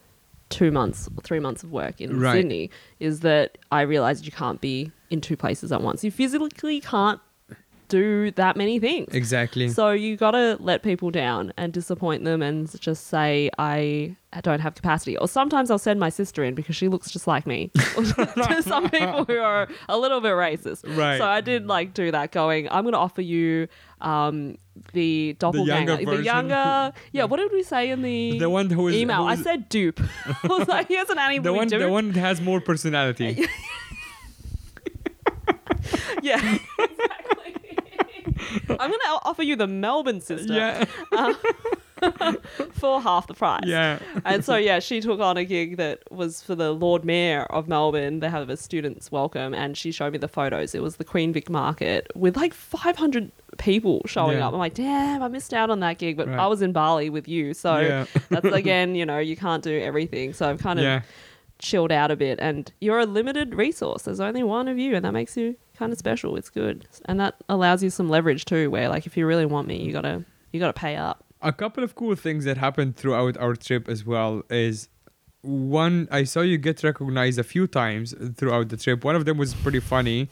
two months or three months of work in Right. Sydney is that I realized you can't be in two places at once. You physically can't do that many things. Exactly. So you got to let people down and disappoint them and just say I don't have capacity. Or sometimes I'll send my sister in because she looks just like me. [LAUGHS] to some people who are a little bit racist. Right. So I did like do that going, I'm going to offer you um the doppelganger. younger version. younger [LAUGHS] Yeah, what did we say in the The one who is- email? who I said dupe. [LAUGHS] I was like, here's an Annie the one, dupe. the one that has more personality. Yeah. exactly. [LAUGHS] I'm going to offer you the Melbourne sister. yeah. Uh, [LAUGHS] for half the price. Yeah. and so yeah, she took on a gig that was for the Lord Mayor of Melbourne. They have a students' welcome, and she showed me the photos. It was the Queen Vic Market with like 500 people showing Yeah. up. I'm like, damn, I missed out on that gig, but Right. I was in Bali with you, so Yeah. that's [LAUGHS] again, you know, you can't do everything. So I've kind of Yeah. Chilled out a bit. And you're a limited resource. There's only one of you, and that makes you kind of special. It's good, and that allows you some leverage too. Where like if you really want me, you gotta you gotta pay up. a couple of cool things that happened throughout our trip as well is one i saw you get recognized a few times throughout the trip one of them was pretty funny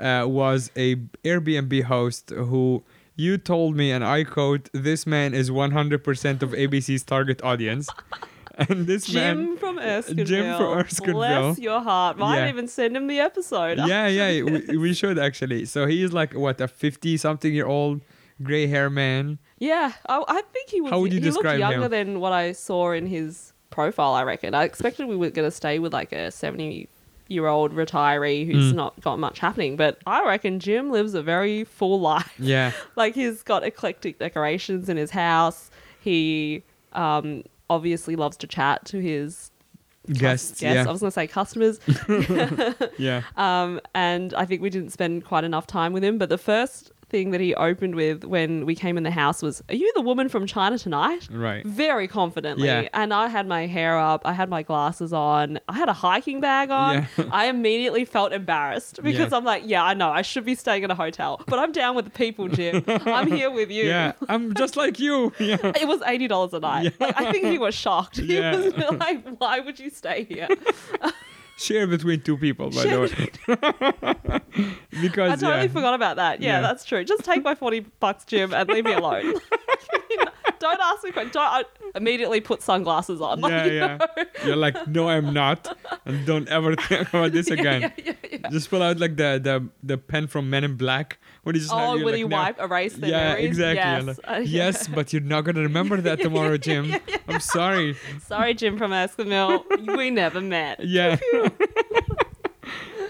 uh, was a airbnb host who you told me and i quote this man is 100% of abc's target audience [LAUGHS] [LAUGHS] and this Jim man from Erskineville. Jim from Erskineville. Bless your heart. Might Yeah. even send him the episode. yeah [LAUGHS] yeah we, we should actually so he's like what a 50 something year old gray hair man Yeah, I, I think he was. How would you he looked younger him? than what I saw in his profile. I reckon. I expected we were going to stay with like a seventy-year-old retiree who's Mm. not got much happening, but I reckon Jim lives a very full life. yeah [LAUGHS] like he's got eclectic decorations in his house. He um, obviously loves to chat to his guests guests. yeah I was going to say customers. [LAUGHS] yeah [LAUGHS] Um, and I think we didn't spend quite enough time with him. But the first thing that he opened with when we came in the house was, Are you the woman from China tonight? right Very confidently. Yeah. And I had my hair up, I had my glasses on, I had a hiking bag on. Yeah. [LAUGHS] I immediately felt embarrassed because Yeah. I'm like, Yeah, I know, I should be staying at a hotel, but I'm down with the people, Jim. [LAUGHS] I'm here with you. yeah i'm [LAUGHS] just like you yeah It was eighty dollars a night. Like, I think he was shocked. He was like, "Why would you stay here?" Share between two people by the way [LAUGHS] [LAUGHS] because I totally yeah. forgot about that. Yeah, Yeah. that's true. Just take my forty bucks, Jim, and leave me [LAUGHS] alone. don't ask me questions. Don't I immediately put sunglasses on. Like, yeah, you yeah. know? You're like, no, I'm not, and don't ever think about this again. yeah, yeah, yeah. Just pull out like the the the pen from Men in Black. What you just Oh, will like, you no. wipe, erase their Yeah, memories? exactly. Yes, like, [LAUGHS] yes, but you're not gonna remember that tomorrow, Jim. [LAUGHS] I'm sorry. Sorry, Jim from Eskimo. we never met. Yeah. [LAUGHS]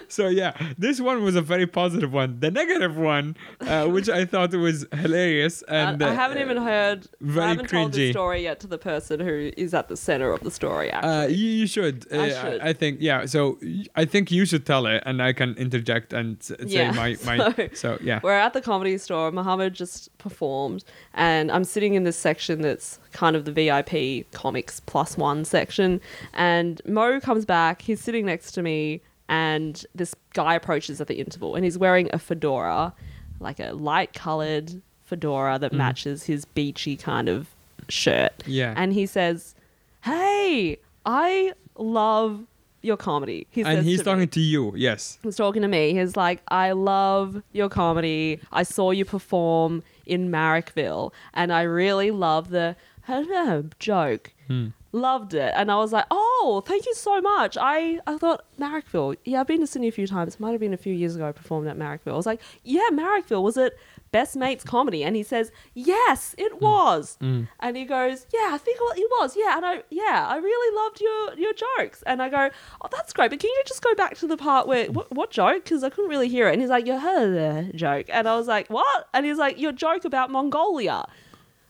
so yeah, this one was a very positive one. The negative one, uh, [LAUGHS] which I thought was hilarious, and I, I uh, haven't even heard. very I haven't told the story yet to the person who is at the center of the story. Actually, Uh, you, you should. Uh, I should. I think yeah. So I think you should tell it, and I can interject and say Yeah, my [LAUGHS] my. so- So, yeah. We're at the comedy store. Muhammad just performed, and I'm sitting in this section that's kind of the VIP comics plus one section. And Mo comes back. He's sitting next to me, and this guy approaches at the interval, and he's wearing a fedora, like a light colored fedora that mm. matches his beachy kind of shirt. Yeah. And he says, "Hey, I love." Your comedy. He and he's to me talking to you. Yes. He's talking to me. He's like, I love your comedy. I saw you perform in Marrickville, and I really love the [LAUGHS] joke. Hmm. Loved it, and I was like, "Oh, thank you so much." I I thought Marrickville. Yeah, I've been to Sydney a few times. Might have been a few years ago. I performed at Marrickville. I was like, "Yeah, Marrickville. Was it Best Mates Comedy?" And he says, "Yes, it mm. was." Mm. And he goes, "Yeah, I think it was. Yeah, and I yeah, I really loved your your jokes." And I go, "Oh, that's great, but can you just go back to the part where what, what joke? Because I couldn't really hear it." And he's like, "Your joke," and I was like, "What?" And he's like, "Your joke about Mongolia."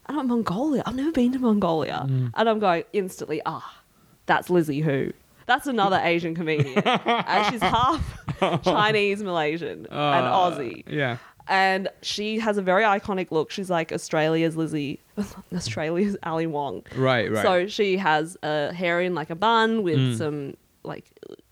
And I'm in Mongolia. I've never been to Mongolia. And I'm going instantly, ah, that's Lizzy Hoo. That's another [LAUGHS] Asian comedian. and she's half [LAUGHS] Chinese, Malaysian, and Uh, Aussie. Yeah. And she has a very iconic look. She's like Australia's Lizzy, [LAUGHS] Australia's Ali Wong. Right. Right. So she has a hair in like a bun with some like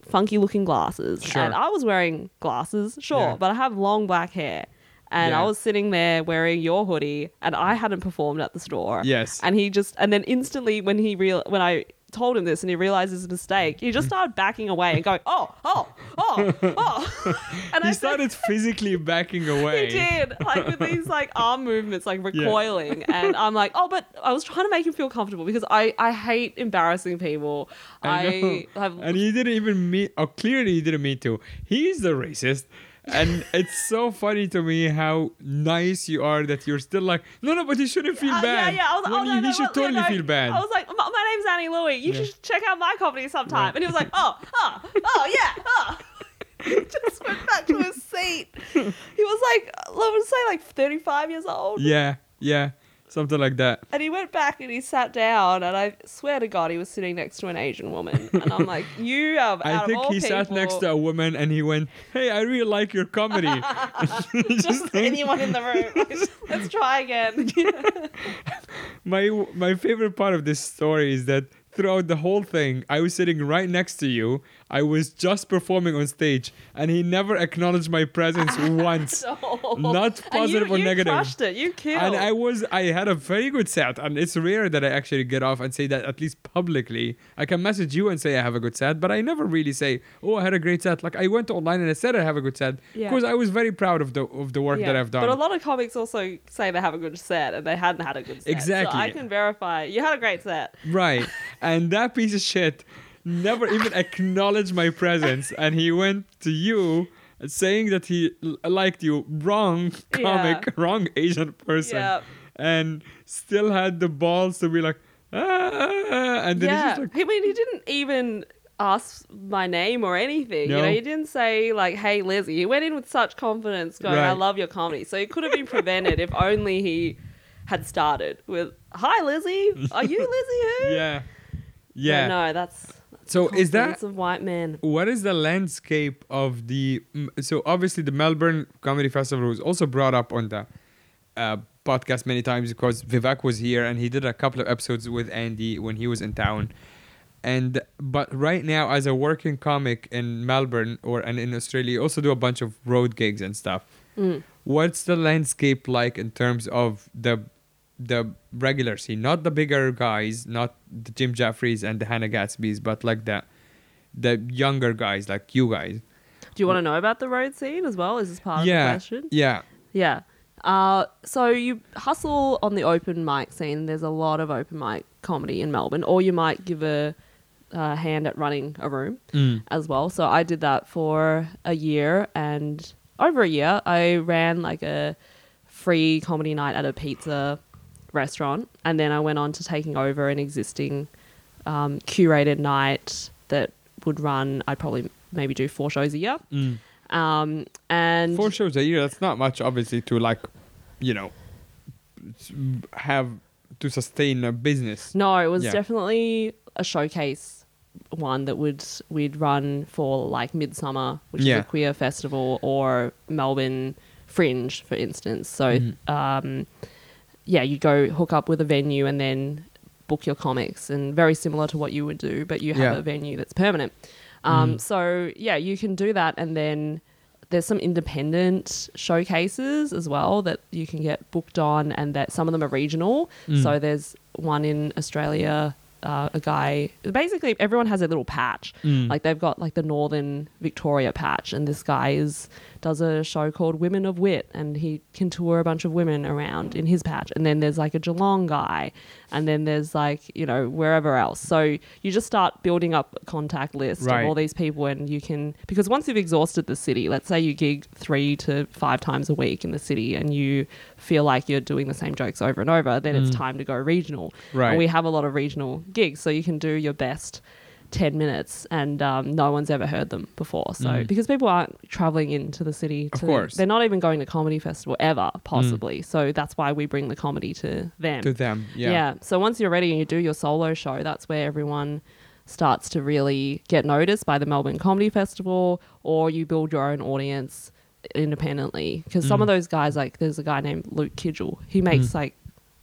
funky looking glasses. Sure. And I was wearing glasses, sure, Yeah. but I have long black hair. And Yeah. I was sitting there wearing your hoodie and I hadn't performed at the store. Yes. And he just and then instantly when he real when I told him this and he realized his mistake, he just started backing away and going, Oh, oh, oh, oh. [LAUGHS] and he I said- started physically backing [LAUGHS] away. he did, like with these like [LAUGHS] arm movements, like recoiling, and I'm like, oh, but I was trying to make him feel comfortable because I I hate embarrassing people. I, know. have and he didn't even mean. Oh, clearly he didn't mean to. He's the racist. And it's so funny to me how nice you are that you're still like, no, no, but you shouldn't feel Uh, bad. Yeah, yeah. I was, when oh, you, no, no, he should totally feel bad. I was like, my, my name's Annie Louey. You Yeah. should check out my comedy sometime. Right. And he was like, oh, oh, oh, yeah, oh. he [LAUGHS] just went back to his seat. He was like, I would say like 35 years old. yeah, yeah, something like that. And he went back and he sat down, and I swear to God, he was sitting next to an Asian woman. And I'm like, [LAUGHS] you have I out think of all he sat next to a woman and he went, "Hey, I really like your comedy." [LAUGHS] [LAUGHS] just anyone in the room. Let's try again. my my favorite part of this story is that throughout the whole thing, I was sitting right next to you. I was just performing on stage, and he never acknowledged my presence [LAUGHS] once. Not And positive you, or you negative. crushed it. You killed. And I was, I had a very good set, and it's rare that I actually get off and say that at least publicly. I can message you and say I have a good set, but I never really say, "Oh, I had a great set." Like I went online and I said I have a good set Yeah. because I was very proud of the of the work Yeah, that I've done. But a lot of comics also say they have a good set and they hadn't had a good set. Exactly. So I can verify you had a great set. Right. [LAUGHS] And that piece of shit never even acknowledged my presence. And he went to you saying that he liked you. Wrong comic, Yeah. wrong Asian person. Yeah. And still had the balls to be like, ah. ah, ah, ah. And then yeah. like, I mean, he didn't even ask my name or anything. You know, he didn't say like, "Hey, Lizzy." He went in with such confidence, going, "I love your comedy." So it could have been prevented if only he had started with, "Hi, Lizzy. Are you [LAUGHS] Lizzy Hoo?" yeah. Yeah. no, that's. So is that of white what is the landscape of the so obviously the melbourne comedy festival was also brought up on the uh, podcast many times because vivek was here and he did a couple of episodes with andy when he was in town and but right now as a working comic in melbourne or and in australia you also do a bunch of road gigs and stuff Mm. what's the landscape like in terms of the the regular scene not the bigger guys not the jim jefferies and the hannah gadsby's but like the the younger guys like you guys Do you want to know about the road scene as well? Is this part of the yeah question? yeah Yeah. Uh, so you hustle on the open mic scene. There's a lot of open mic comedy in Melbourne, or you might give a, a hand at running a room Mm. as well. So I did that for a year, and over a year, I ran like a free comedy night at a pizza restaurant, and then I went on to taking over an existing um, curated night that would run. I'd probably maybe do four shows a year. Mm. Um, and four shows a year that's not much obviously to like you know have to sustain a business No, it was Yeah. definitely a showcase one that would we'd run for like Midsummer, which Yeah. is a queer festival, or Melbourne Fringe, for instance. So, Mhm. um, yeah, you go hook up with a venue and then book your comics, and very similar to what you would do, but you have Yeah. a venue that's permanent. Um, Mm. So yeah, you can do that, and then there's some independent showcases as well that you can get booked on, and that some of them are regional. Mm. So there's one in Australia. Uh, a guy, basically, everyone has a little patch. Mm. Like they've got like the Northern Victoria patch, and this guy is does a show called Women of Wit, and he can tour a bunch of women around in his patch. And then there's like a Geelong guy, and then there's like you know wherever else. So you just start building up a contact list Right. of all these people, and you can because once you've exhausted the city, let's say you gig three to five times a week in the city, and you feel like you're doing the same jokes over and over, then it's Mm. time to go regional. Right. And we have a lot of regional gigs, so you can do your best 10 minutes and um, no one's ever heard them before. So, Mm. because people aren't traveling into the city, Of to, course. they're not even going to comedy festival ever, possibly. So, that's why we bring the comedy to them. to them yeah, Yeah. So, once you're ready and you do your solo show, that's where everyone starts to really get noticed by the Melbourne Comedy Festival, or you build your own audience independently. Because some Mm. of those guys, like there's a guy named Luke Kidgell, he makes Mm. like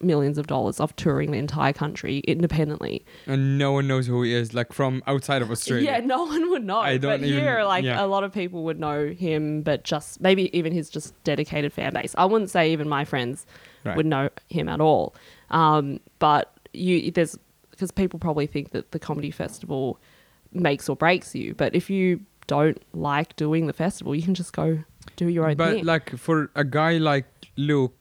millions of dollars off touring the entire country independently. and no one knows who he is like from outside of australia Yeah, no one would know. I don't but even- here, like yeah. a lot of people would know him, but just maybe even his just dedicated fan base. I wouldn't say even my friends Right. would know him at all. Um, but you, there's because people probably think that the comedy festival makes or breaks you. But if you don't like doing the festival, you can just go do your own but thing. But like for a guy like luke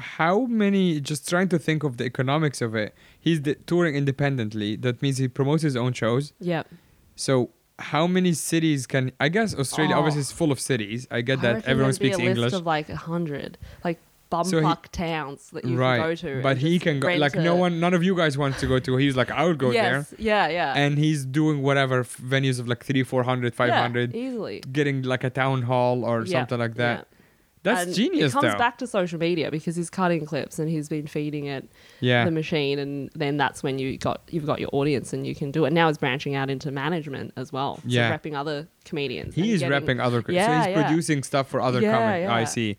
how many just trying to think of the economics of it he's touring independently that means he promotes his own shows yeah, so how many cities can i guess australia Oh. obviously is full of cities i get I that everyone speaks a english list of like a hundred, like So he- bumfuck towns that you right can go to. but he can go like no one none of you guys want to go to he's like i would go there yes, yeah, yeah. and he's doing whatever f- venues of like 3 400 500 yeah, easily. getting like a town hall or Yeah, something like that yeah. That's And genius It comes though back to social media because he's cutting clips and he's been feeding it yeah the machine, and then that's when you got you've got your audience and you can do it. Now he's branching out into management as well. So Yeah. repping other comedians. he is getting- repping other co- so he's yeah. producing stuff for other Yeah, comics i see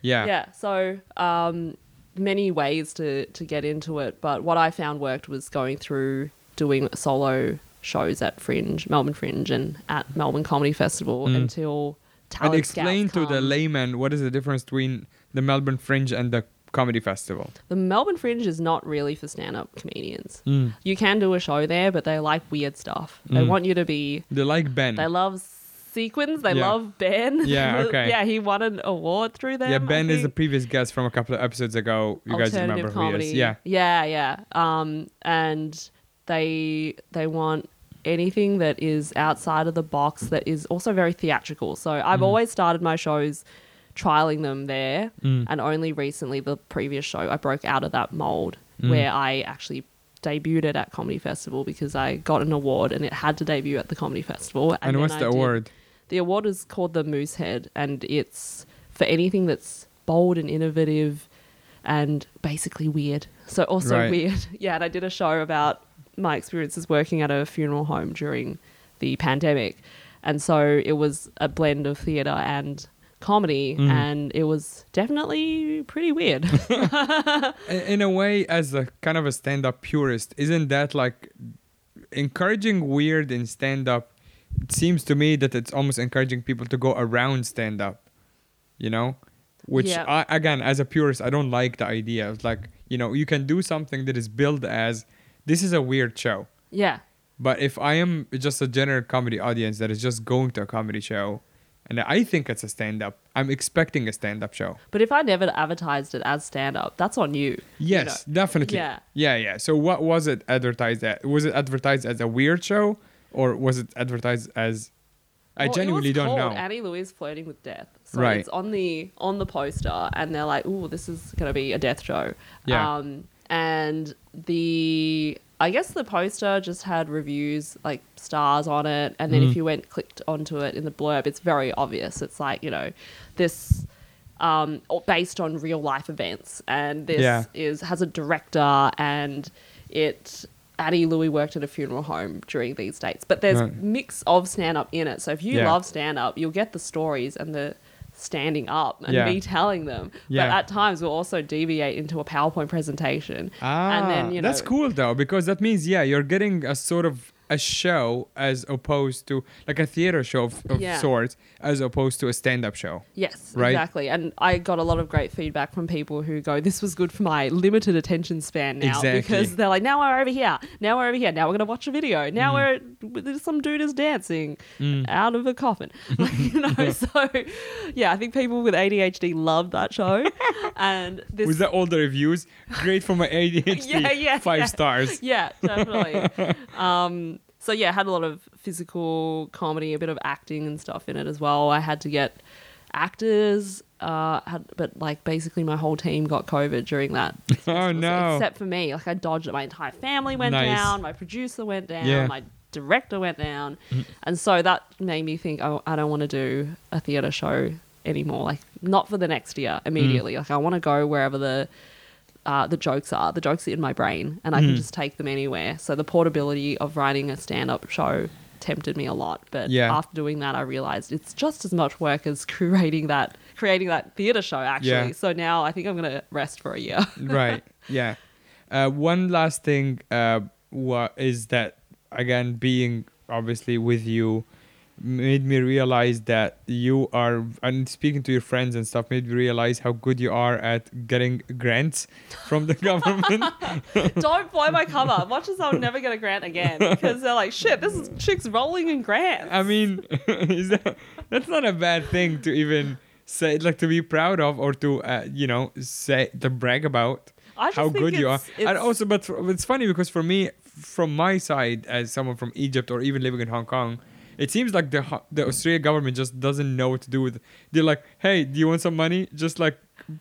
yeah Yeah. So um, many ways to to get into it, but what I found worked was going through doing solo shows at Fringe, Melbourne Fringe, and at Melbourne Comedy Festival until Mm. And explain to the layman what is the difference between the Melbourne Fringe and the comedy festival. The Melbourne Fringe is not really for stand-up comedians. Mm. You can do a show there, but they like weird stuff. They want you to be. They like Ben. They love sequins. They Yeah. love Ben. Yeah, [LAUGHS] okay. yeah, he won an award through them. yeah, Ben is a previous guest from a couple of episodes ago. You guys remember who he is? Yeah. Yeah, yeah. Um, and they they want anything that is outside of the box that is also very theatrical. So I've Mm. always started my shows trialing them there, Mm. and only recently the previous show I broke out of that mold Mm. where I actually debuted it at comedy festival because I got an award and it had to debut at the comedy festival. And, then what's I the award? the award is called the Moosehead, and it's for anything that's bold and innovative and basically weird. So also Right. weird. [LAUGHS] Yeah, and I did a show about my experiences working at a funeral home during the pandemic. And so it was a blend of theatre and comedy, Mm. and it was definitely pretty weird. [LAUGHS] [LAUGHS] In a way, as a kind of a stand-up purist, isn't that like encouraging weird in stand-up? It seems to me that it's almost encouraging people to go around stand-up. You know, which Yeah. I, again, as a purist, I don't like the idea of like you know you can do something that is billed as this is a weird show. yeah. But if I am just a general comedy audience that is just going to a comedy show, and I think it's a stand-up, I'm expecting a stand-up show. But if I never advertised it as stand up, that's on you. you Yes, know. definitely. Yeah. yeah, yeah. So what was it advertised as? Was it advertised as a weird show, or was it advertised as? I Well, it genuinely was don't know. Annie Louey's flirting with death. So Right. it's on the on the poster, and they're like, "Ooh, this is gonna be a death show." Yeah. Um, and the I guess the poster just had reviews like stars on it, and then Mm. if you went clicked onto it in the blurb, it's very obvious. It's like you know, this. Um, based on real life events, and this Yeah. is has a director, and it Annie Louey worked at a funeral home during these dates. But there's Right. mix of stand up in it. So if you Yeah. love stand up, you'll get the stories and the standing up and Yeah. me telling them. Yeah. But at times we'll also deviate into a PowerPoint presentation. Ah, and then, you know, that's cool though because that means yeah, you're getting a sort of a show as opposed to like a theater show of, of Yeah. sorts as opposed to a stand-up show. Yes, Right? exactly. And I got a lot of great feedback from people who go, "This was good for my limited attention span now," Exactly. because they're like, "Now we're over here. Now we're over here. Now we're gonna watch a video. Now Mm. we're some dude is dancing out of a coffin." [LAUGHS] Like, you know, [LAUGHS] so yeah, I think people with ADHD love that show, [LAUGHS] and this With the all the reviews, great for my ADHD. Yeah, yeah, five yeah. stars. yeah, definitely. um, so yeah, had a lot of physical comedy, a bit of acting and stuff in it as well. I had to get actors, uh, had, but like basically my whole team got COVID during that. [LAUGHS] Oh no. Except for me, like I dodged it. My entire family went Nice. down. My producer went down. Yeah. Mm-hmm. My director went down, and so that made me think, oh, I don't want to do a theater show anymore. Like not for the next year Mm. immediately. Like I want to go wherever the uh, the jokes are. The jokes are in my brain, and I Mm. can just take them anywhere. So the portability of writing a stand-up show tempted me a lot. But Yeah. after doing that, I realized it's just as much work as [LAUGHS] creating that creating that theater show. Actually, Yeah. so now I think I'm gonna rest for a year. [LAUGHS] right yeah uh, one last thing uh, is that again being obviously with you made me realize that you are and speaking to your friends and stuff made me realize how good you are at getting grants from the [LAUGHS] government [LAUGHS] Don't blow my cover. Watch as I'll never get a grant again because they're like, shit, this is chick's rolling in grants. i mean [LAUGHS] is that, that's not a bad thing to even say like to be proud of or to uh, you know say to brag about how good you are. And also, but it's funny because for me, from my side, as someone from Egypt or even living in Hong Kong, it seems like the the Australian government just doesn't know what to do with. It. They're like, hey, do you want some money? Just like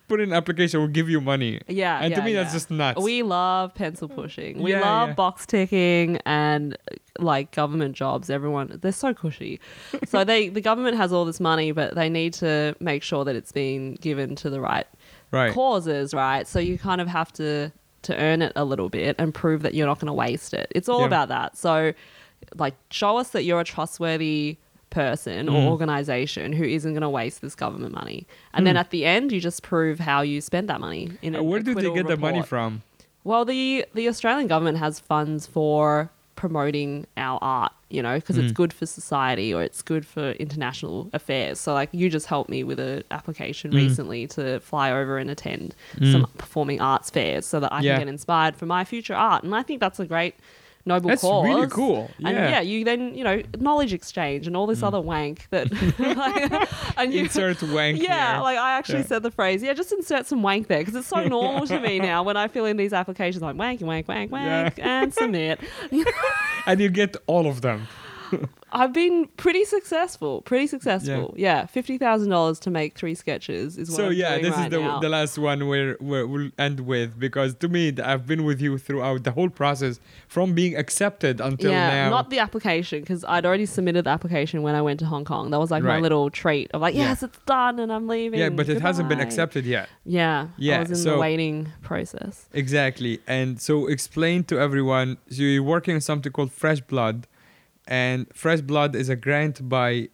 put in an application, we'll give you money. Yeah, And to yeah, me, that's just nuts. We love pencil pushing. We Yeah, love yeah. box ticking and like government jobs. Everyone, they're so cushy. so they, the government has all this money, but they need to make sure that it's being given to the right right. causes, right? So you kind of have to to earn it a little bit and prove that you're not going to waste it. It's all Yeah. about that. So like show us that you're a trustworthy person Mm. or organization who isn't going to waste this government money. And then at the end you just prove how you spend that money in Where did they get the money from? Well, the the Australian government has funds for promoting our art, you know, because Mm. it's good for society or it's good for international affairs. So like you just helped me with an application Mm. recently to fly over and attend some performing arts fairs so that I Yeah. can get inspired for my future art. And I think that's a great noble That's cause. really cool. And Yeah. yeah, you then, you know, knowledge exchange and all this mm. other wank that [LAUGHS] [LAUGHS] like, and you Insert wank yeah, here. like I actually Yeah. said the phrase, yeah, just insert some wank there because it's so normal to me [LAUGHS] now when I fill in these applications, I'm wank, wank, wank, wank, and submit. and you get all of them. I've been pretty successful, pretty successful. Yeah, fifty thousand dollars to make three sketches is what So I'm yeah, this right is the now. the last one where, where we'll end with because to me I've been with you throughout the whole process from being accepted until yeah, now. not the application because I'd already submitted the application when I went to Hong Kong. That was like my little treat of like, Yeah. yes, it's done and I'm leaving. yeah, but it hasn't been accepted yet. Yeah, Yeah, I was in so- the waiting process. Exactly. And so explain to everyone so you're working on something called Fresh Blood. And Fresh Blood is a grant by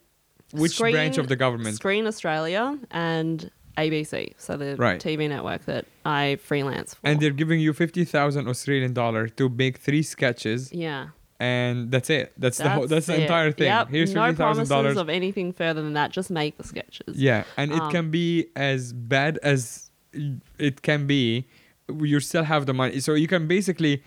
which Screen- branch of the government? Screen Australia and ABC, so the Right. TV network that I freelance for. And they're giving you 50,000 Australian dollar to make three sketches yeah, and that's it. That's, the whole that's the it. entire thing. Yep. Here's no promises $50,000. of anything further than that. Just make the sketches. Yeah, and it Um, can be as bad as it can be. You still have the money, so you can basically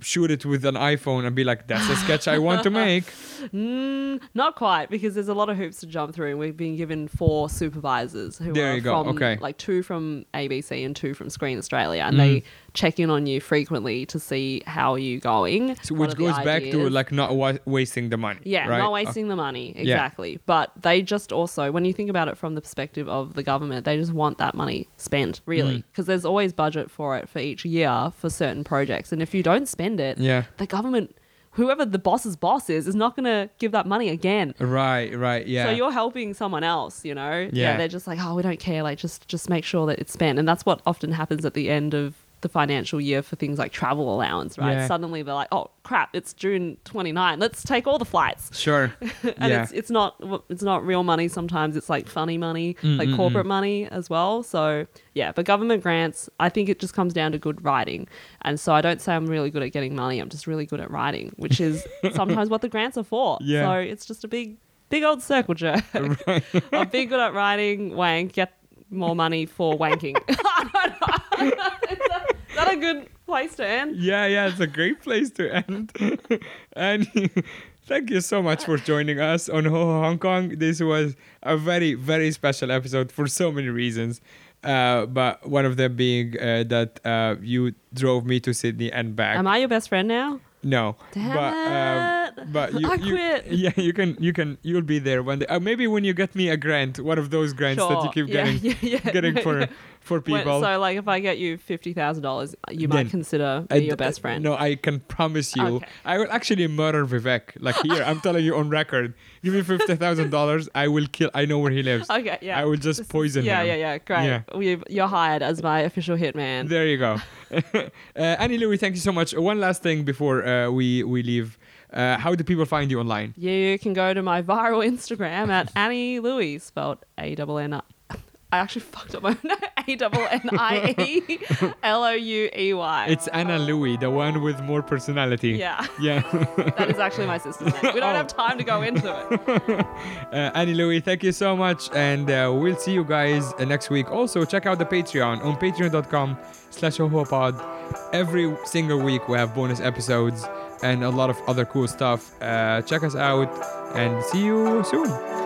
shoot it with an iPhone and be like, "That's the sketch I want to [LAUGHS] make." Mm, not quite, because there's a lot of hoops to jump through, and we've been given four supervisors who There are you go, from okay. like two from ABC and two from Screen Australia, and Mm. they check in on you frequently to see how you're you going. So which goes back to like not wa- wasting the money. Yeah, right? not Uh, wasting the money. Exactly. But they just also, when you think about it from the perspective of the government, they just want that money spent, really. Mm. Because there's always budget for it for each year for certain projects. And if you don't spend it, yeah. the government, whoever the boss's boss is, is not going to give that money again. Right. Right. Yeah. So you're helping someone else, you know? Yeah. They're just like, oh, we don't care. Like, just just make sure that it's spent. And that's what often happens at the end of the financial year for things like travel allowance, right? Yeah. Suddenly they're like, oh crap, it's June 29. Let's take all the flights sure. [LAUGHS] and yeah. it's it's not it's not real money sometimes it's like funny money Mm, like corporate money as well so yeah but government grants i think it just comes down to good writing and so i don't say i'm really good at getting money i'm just really good at writing which is [LAUGHS] sometimes what the grants are for Yeah. so it's just a big big old circle jerk [LAUGHS] i'm big good at writing wank get more money for wanking [LAUGHS] [LAUGHS] is that a good place to end Yeah, yeah, it's a great place to end. [LAUGHS] and thank you so much for joining us on Ho Ho Hong Kong. This was a very, very special episode for so many reasons. Uh, but one of them being uh, that uh, you drove me to Sydney and back. am i your best friend now no, Damn but um, but you, I you- quit. yeah, you can, you can, you'll be there one day. Uh, maybe when you get me a grant, one of those grants that you keep Yeah, getting, [LAUGHS] yeah, yeah. [LAUGHS] getting for [LAUGHS] for When- people. so, like, if I get you fifty thousand dollars, you Then- might consider me your best friend. No, I can promise you. Okay. I will actually murder Vivek. Like here, I'm telling you on record. Give me fifty thousand dollars. I will kill. I know where he lives. Okay, yeah. I will just This is- poison yeah, him. Yeah, yeah, Great. Yeah. We've, you're hired as my official hitman. There you go. uh, Annie Louey, thank you so much. One last thing before uh, we we leave. Uh, how do people find you online? you can go to my viral Instagram at [LAUGHS] Annie Louey, spelled A double N. I actually fucked up my [LAUGHS] A double N I E L O U E Y. It's Anna Louey, the one with more personality. Yeah, Yeah. [LAUGHS] that is actually my sister's name. We don't Oh. have time to go into it. uh, Annie Louey, thank you so much. And uh, we'll see you guys uh, next week. Also, check out the Patreon on patreon.com slash pod. Every single week we have bonus episodes and a lot of other cool stuff. Uh, check us out and see you soon.